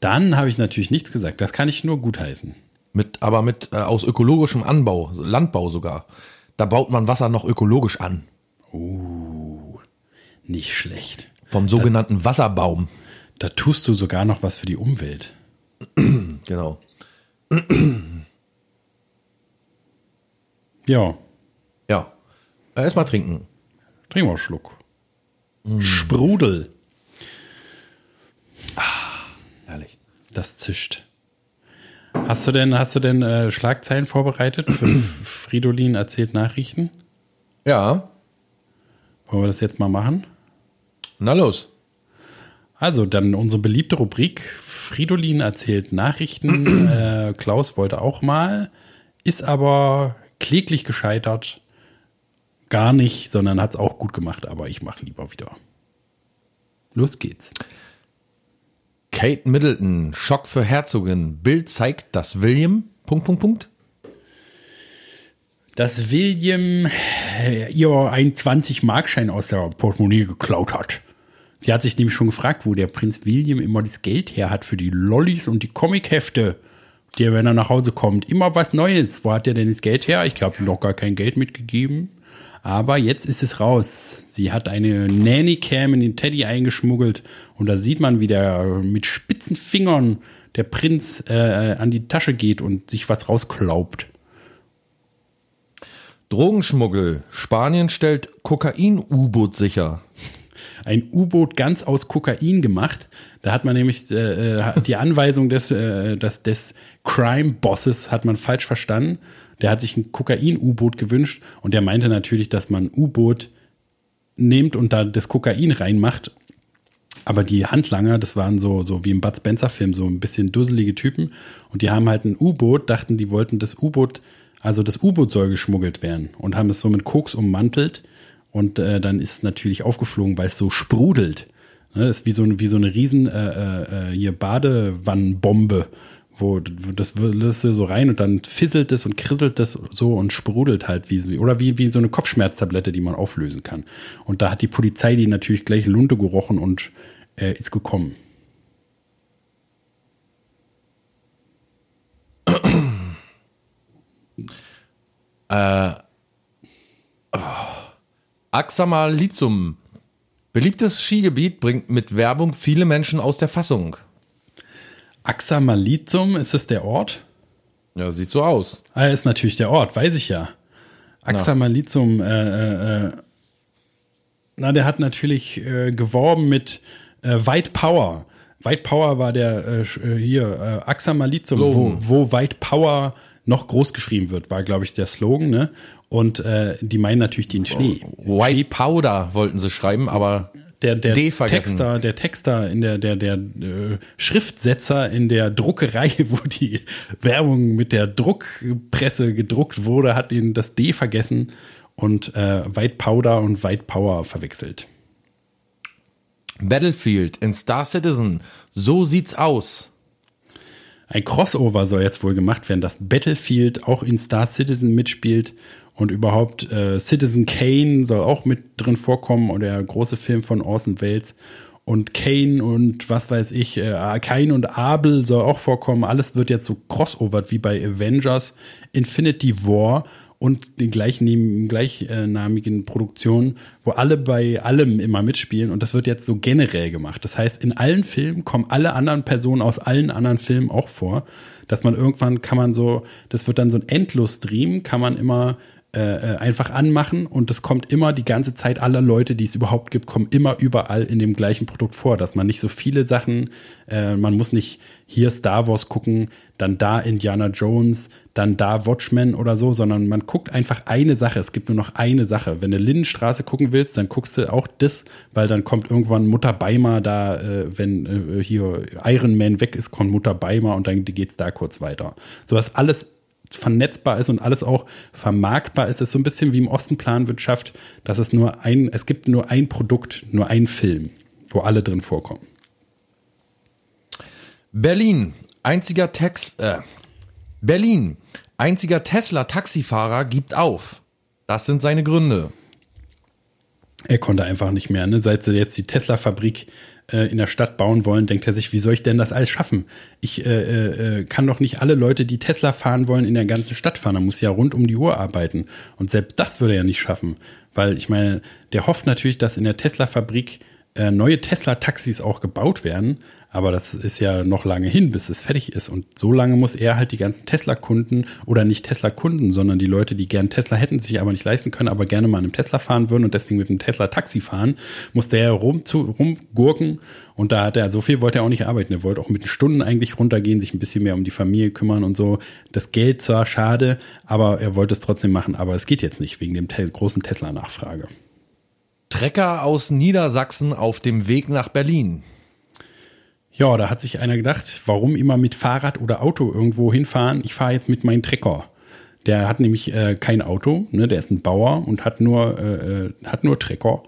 Dann habe ich natürlich nichts gesagt. Das kann ich nur gutheißen. Mit, aber mit äh, aus ökologischem Anbau, Landbau sogar. Da baut man Wasser noch ökologisch an. Nicht schlecht. Vom sogenannten Wasserbaum. Da tust du sogar noch was für die Umwelt. Genau. Ja, Ja. Äh, Erstmal trinken. trinken wir einen Schluck. Sprudel. Herrlich. Das zischt. Hast du denn, hast du denn äh, Schlagzeilen vorbereitet für Fridolin erzählt Nachrichten? Ja. Wollen wir das jetzt mal machen? Na los. Also, dann unsere beliebte Rubrik Fridolin erzählt Nachrichten. äh, Klaus wollte auch mal, ist aber kläglich gescheitert. Gar nicht, sondern hat es auch gut gemacht, aber ich mache lieber wieder. Los geht's. Kate Middleton, Schock für Herzogin. Bild zeigt, dass William, Punkt, Punkt, Punkt. Dass William äh, ihr einen 20-Markschein aus der Portemonnaie geklaut hat. Sie hat sich nämlich schon gefragt, wo der Prinz William immer das Geld her hat für die Lollis und die Comichefte. Der, wenn er nach Hause kommt, immer was Neues. Wo hat er denn das Geld her? Ich habe ihm noch gar kein Geld mitgegeben. Aber jetzt ist es raus. Sie hat eine Nanny-Cam in den Teddy eingeschmuggelt und da sieht man, wie der mit spitzen Fingern der Prinz äh, an die Tasche geht und sich was rausklaubt. Drogenschmuggel. Spanien stellt Kokain-U-Boot sicher. Ein U-Boot ganz aus Kokain gemacht. Da hat man nämlich äh, äh die Anweisung des, äh, des, des Crime-Bosses hat man falsch verstanden. Der hat sich ein Kokain-U-Boot gewünscht und der meinte natürlich, dass man U-Boot nimmt und da das Kokain reinmacht. Aber die Handlanger, das waren so, so wie im Bud Spencer-Film, so ein bisschen dusselige Typen. Und die haben halt ein U-Boot, dachten, die wollten das U-Boot, also das U-Boot soll geschmuggelt werden und haben es so mit Koks ummantelt. Und äh, dann ist es natürlich aufgeflogen, weil es so sprudelt. Ne, ist wie so, wie so eine riesen äh, äh, hier Badewannenbombe wo das lässt du so rein und dann fisselt es und krisselt es so und sprudelt halt wie oder wie wie so eine Kopfschmerztablette, die man auflösen kann. Und da hat die Polizei die natürlich gleich Lunte gerochen und äh, ist gekommen. äh, oh. Axamalizum. Beliebtes Skigebiet bringt mit Werbung viele Menschen aus der Fassung. Axamalizum, ist es der Ort? Ja, sieht so aus. Ah, ist natürlich der Ort, weiß ich ja. Axamalizum, äh, äh, äh, na, der hat natürlich äh, geworben mit äh, White Power. White Power war der äh, äh hier äh, Axamalizum, wo, wo White Power noch groß geschrieben wird, war glaube ich der Slogan, ne? Und äh, die meinen natürlich den Schnee. White Powder wollten sie schreiben, aber der, der Texter, der Texter in der, der, der äh, Schriftsetzer in der Druckerei, wo die Werbung mit der Druckpresse gedruckt wurde, hat ihn das D vergessen und äh, White Powder und White Power verwechselt. Battlefield in Star Citizen, so sieht's aus. Ein Crossover soll jetzt wohl gemacht werden, dass Battlefield auch in Star Citizen mitspielt und überhaupt äh, Citizen Kane soll auch mit drin vorkommen oder der große Film von Orson Welles. Und Kane und was weiß ich, äh, Kane und Abel soll auch vorkommen. Alles wird jetzt so crossovert wie bei Avengers, Infinity War und den gleichnamigen, gleichnamigen Produktionen, wo alle bei allem immer mitspielen und das wird jetzt so generell gemacht. Das heißt, in allen Filmen kommen alle anderen Personen aus allen anderen Filmen auch vor, dass man irgendwann kann man so, das wird dann so ein Endlos-Stream, kann man immer äh, äh, einfach anmachen und es kommt immer die ganze Zeit, alle Leute, die es überhaupt gibt, kommen immer überall in dem gleichen Produkt vor, dass man nicht so viele Sachen, äh, man muss nicht hier Star Wars gucken, dann da Indiana Jones, dann da Watchmen oder so, sondern man guckt einfach eine Sache. Es gibt nur noch eine Sache. Wenn du Lindenstraße gucken willst, dann guckst du auch das, weil dann kommt irgendwann Mutter Beimer da, äh, wenn äh, hier Iron Man weg ist, kommt Mutter Beimer und dann geht's da kurz weiter. So was alles vernetzbar ist und alles auch vermarktbar ist. Es ist so ein bisschen wie im Osten Planwirtschaft, dass es nur ein, es gibt nur ein Produkt, nur ein Film, wo alle drin vorkommen. Berlin, einziger Text, äh, Berlin, einziger Tesla-Taxifahrer gibt auf. Das sind seine Gründe. Er konnte einfach nicht mehr, ne? Seit sie jetzt die Tesla-Fabrik äh, in der Stadt bauen wollen, denkt er sich, wie soll ich denn das alles schaffen? Ich äh, äh, äh, kann doch nicht alle Leute, die Tesla fahren wollen, in der ganzen Stadt fahren. Da muss ja rund um die Uhr arbeiten. Und selbst das würde er nicht schaffen. Weil ich meine, der hofft natürlich, dass in der Tesla-Fabrik äh, neue Tesla-Taxis auch gebaut werden. Aber das ist ja noch lange hin, bis es fertig ist. Und so lange muss er halt die ganzen Tesla-Kunden oder nicht Tesla-Kunden, sondern die Leute, die gern Tesla hätten, sich aber nicht leisten können, aber gerne mal in einem Tesla fahren würden und deswegen mit einem Tesla-Taxi fahren, muss der rum zu, rumgurken. Und da hat er, so viel wollte er auch nicht arbeiten. Er wollte auch mit den Stunden eigentlich runtergehen, sich ein bisschen mehr um die Familie kümmern und so. Das Geld zwar schade, aber er wollte es trotzdem machen. Aber es geht jetzt nicht wegen dem te großen Tesla-Nachfrage. Trecker aus Niedersachsen auf dem Weg nach Berlin. Ja, da hat sich einer gedacht, warum immer mit Fahrrad oder Auto irgendwo hinfahren? Ich fahre jetzt mit meinem Trecker. Der hat nämlich äh, kein Auto, ne? der ist ein Bauer und hat nur, äh, äh, hat nur Trecker.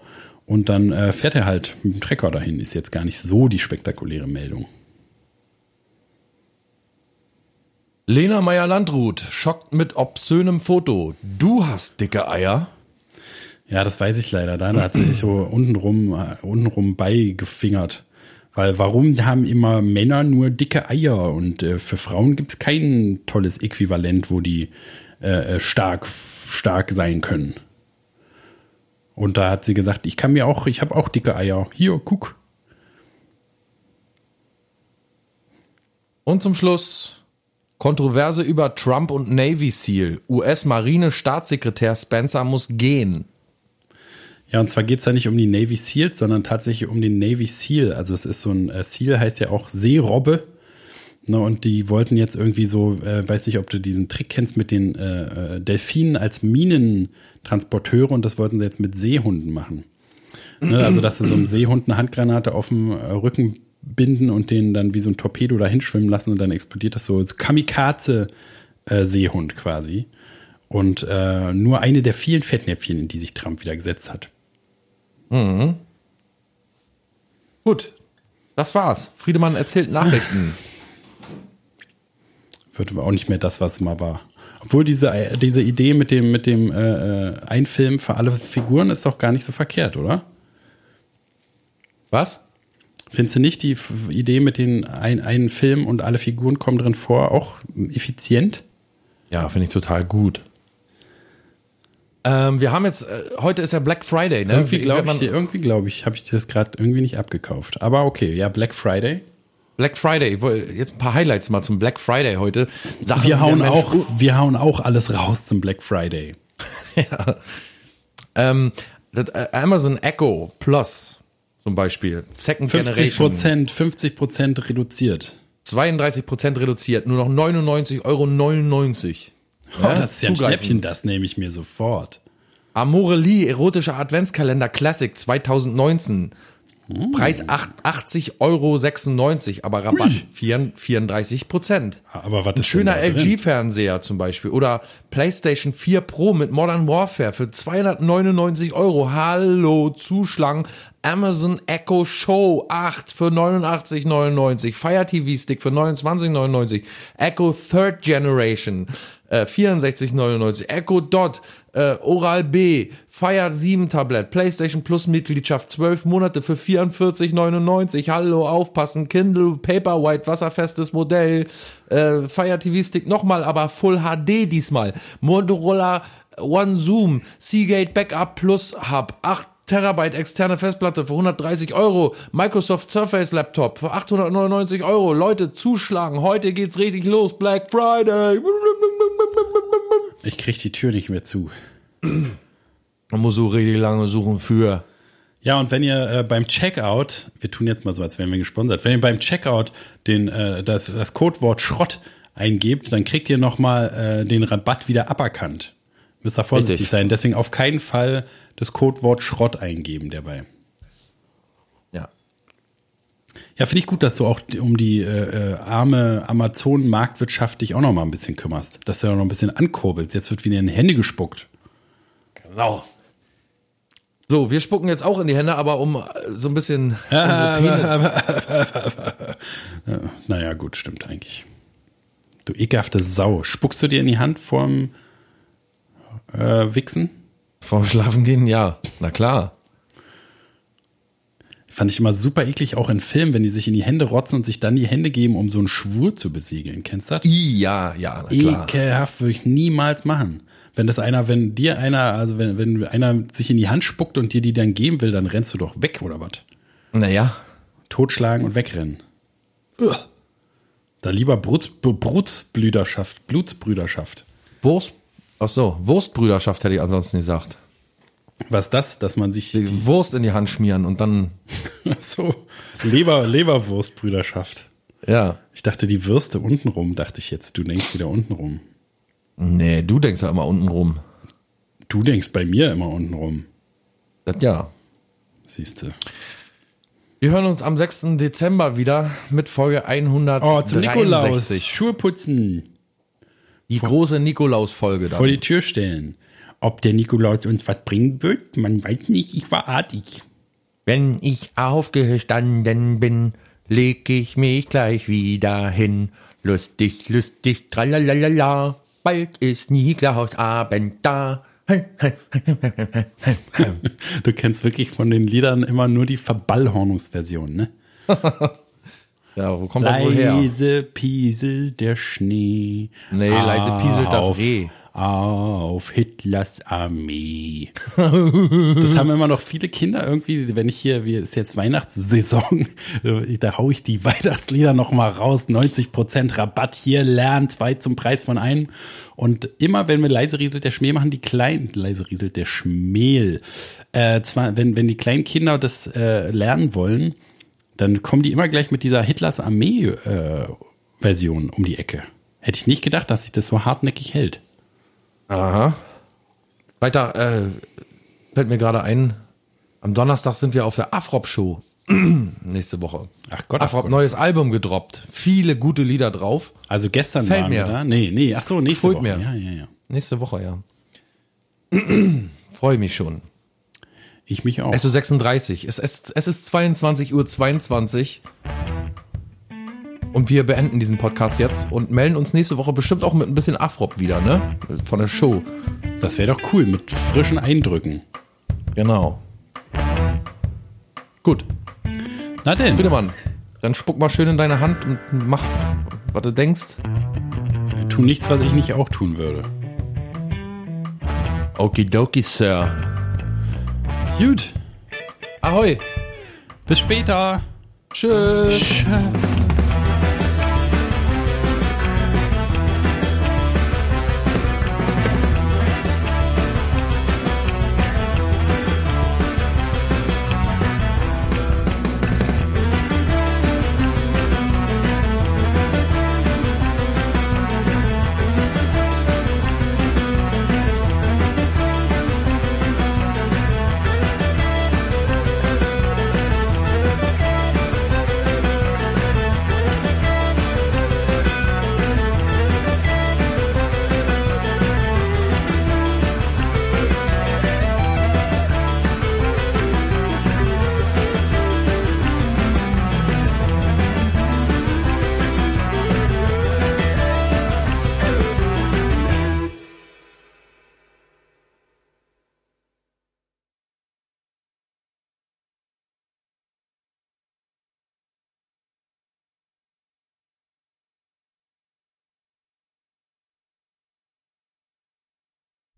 Und dann äh, fährt er halt mit dem Trecker dahin. Ist jetzt gar nicht so die spektakuläre Meldung. Lena Meyer-Landrut schockt mit obszönem Foto. Du hast dicke Eier. Ja, das weiß ich leider. Da hat sie sich so untenrum, äh, untenrum beigefingert. Weil warum haben immer Männer nur dicke Eier und äh, für Frauen gibt es kein tolles Äquivalent, wo die äh, äh, stark, stark sein können. Und da hat sie gesagt, ich kann mir auch, ich habe auch dicke Eier. Hier, guck. Und zum Schluss Kontroverse über Trump und Navy SEAL. US-Marine-Staatssekretär Spencer muss gehen. Ja, und zwar geht's da nicht um die Navy SEALs, sondern tatsächlich um den Navy SEAL. Also es ist so ein äh, SEAL heißt ja auch Seerobbe. Ne, und die wollten jetzt irgendwie so, äh, weiß nicht, ob du diesen Trick kennst mit den äh, äh, Delfinen als Minentransporteure und das wollten sie jetzt mit Seehunden machen. Ne, also, dass sie so einem Seehund eine Handgranate auf dem äh, Rücken binden und den dann wie so ein Torpedo da hinschwimmen lassen und dann explodiert das so. Kamikaze-Seehund quasi. Und äh, nur eine der vielen Fettnäpfchen, in die sich Trump wieder gesetzt hat. Gut, das war's. Friedemann erzählt Nachrichten. Wird aber auch nicht mehr das, was es mal war. Obwohl diese, diese Idee mit dem, mit dem äh, äh, Einfilm für alle Figuren ist doch gar nicht so verkehrt, oder? Was? Findest du nicht die Idee mit den ein, einen Film und alle Figuren kommen drin vor auch effizient? Ja, finde ich total gut. Ähm, wir haben jetzt, äh, heute ist ja Black Friday, ne? Irgendwie Wie- glaube ich, irgendwie glaube ich, habe ich das gerade irgendwie nicht abgekauft. Aber okay, ja, Black Friday. Black Friday, jetzt ein paar Highlights mal zum Black Friday heute. Sachen, Wir hauen auch, wir hauen auch alles raus zum Black Friday. Ähm, das, äh, Amazon Echo Plus zum Beispiel, Second 50 Generation, Prozent, 50 Prozent reduziert. 32 Prozent reduziert, nur noch 99,99 Euro. Oh, das ist ja ein. Schnäppchen, das nehme ich mir sofort. Amorelie erotischer Adventskalender Classic 2019. Preis acht- 80,96 Euro, aber Rabatt 34 Prozent. Aber was Ein ist schöner da drin? LG-Fernseher zum Beispiel oder PlayStation 4 Pro mit Modern Warfare für 299 Euro. Hallo, zuschlagen. Amazon Echo Show 8 für 89,99. Fire TV Stick für 29,99. Echo Third Generation äh, 64,99. Echo Dot äh, Oral B Fire 7 Tablet PlayStation Plus Mitgliedschaft 12 Monate für 44,99. Hallo, aufpassen. Kindle Paperwhite wasserfestes Modell äh, Fire TV Stick nochmal, aber Full HD diesmal. Motorola One Zoom, Seagate Backup Plus Hub, 8 Terabyte externe Festplatte für 130 Euro, Microsoft Surface Laptop für 899 Euro. Leute, zuschlagen, heute geht's richtig los, Black Friday. Ich krieg die Tür nicht mehr zu. Man muss so richtig lange suchen für. Ja, und wenn ihr äh, beim Checkout, wir tun jetzt mal so, als wären wir gesponsert, wenn ihr beim Checkout den, äh, das, das Codewort Schrott eingebt, dann kriegt ihr nochmal äh, den Rabatt wieder aberkannt. Müsst da vorsichtig Richtig. sein. Deswegen auf keinen Fall das Codewort Schrott eingeben dabei. Ja. Ja, finde ich gut, dass du auch um die äh, äh, arme Amazon-Marktwirtschaft dich auch noch mal ein bisschen kümmerst. Dass du ja noch ein bisschen ankurbelst. Jetzt wird wieder in die Hände gespuckt. Genau. So, wir spucken jetzt auch in die Hände, aber um äh, so ein bisschen naja, gut, stimmt eigentlich. Du ekelhafte Sau. Spuckst du dir in die Hand vorm äh, Wichsen? vorm Schlafen gehen, ja, na klar. Fand ich immer super eklig, auch in Filmen, wenn die sich in die Hände rotzen und sich dann die Hände geben, um so einen Schwur zu besiegeln. Kennst du das? I, ja, ja, klar. Ekelhaft würde ich niemals machen. Wenn das einer, wenn dir einer, also wenn, wenn einer sich in die Hand spuckt und dir die dann geben will, dann rennst du doch weg oder was? Naja, Totschlagen und wegrennen. Da lieber Bruts, Brutsbrüderschaft, Blutsbrüderschaft. Wurst, ach so, Wurstbrüderschaft hätte ich ansonsten gesagt. Was ist das, dass man sich Die Wurst in die Hand schmieren und dann, so Leber, Leberwurstbrüderschaft. ja. Ich dachte, die Würste untenrum, dachte ich jetzt. Du denkst wieder untenrum. Nee, du denkst ja immer unten rum. Du denkst bei mir immer untenrum. Das ja. Siehst du. Wir hören uns am 6. Dezember wieder mit Folge 163. Oh, zum Nikolaus. Schuhe putzen. Die große Nikolaus-Folge Vor dann. die Tür stellen. Ob der Nikolaus uns was bringen wird, man weiß nicht. Ich war artig. Wenn ich aufgestanden bin, leg ich mich gleich wieder hin. Lustig, lustig, tralalala, bald ist Nikolausabend da. Du kennst wirklich von den Liedern immer nur die Verballhornungsversion, ne? Ja, wo kommt das wohl her? Leise pieselt der Schnee. Nee, leise pieselt das auf, Reh. Auf Hitlers Armee. das haben immer noch viele Kinder irgendwie, wenn ich hier, wie ist jetzt Weihnachtssaison, da hau ich die Weihnachtslieder noch mal raus. 90% Rabatt hier, lernen, zwei zum Preis von einem. Und immer, wenn wir leise rieselt der Schmäh machen, die kleinen, leise rieselt der Schmähl. Äh, zwar, wenn, wenn die kleinen Kinder das äh, lernen wollen, dann kommen die immer gleich mit dieser Hitlers Armee-Version um die Ecke. Hätte ich nicht gedacht, dass sich das so hartnäckig hält. Aha. Weiter, äh, fällt mir gerade ein, am Donnerstag sind wir auf der Afrop-Show. Nächste Woche. Ach Gott, Afrop, Gott. neues Album gedroppt. Viele gute Lieder drauf. Also gestern Fällt waren mir. wir da? Nee, nee, ach so, nächste Fällt Woche. mir. Ja, ja, ja. Nächste Woche, ja. Freue mich schon. Ich mich auch. SO36. Es ist, es ist 22 Uhr 22. Und wir beenden diesen Podcast jetzt und melden uns nächste Woche bestimmt auch mit ein bisschen Afrop wieder, ne? Von der Show. das wäre doch cool, mit frischen Eindrücken. Genau. Gut. Na denn, Bitte, Mann. Dann spuck mal schön in deine Hand und mach, was du denkst. tu nichts, was ich nicht auch tun würde. Okidoki, Sir. Gut, Ahoi. bis später. Tschüss. Tschö.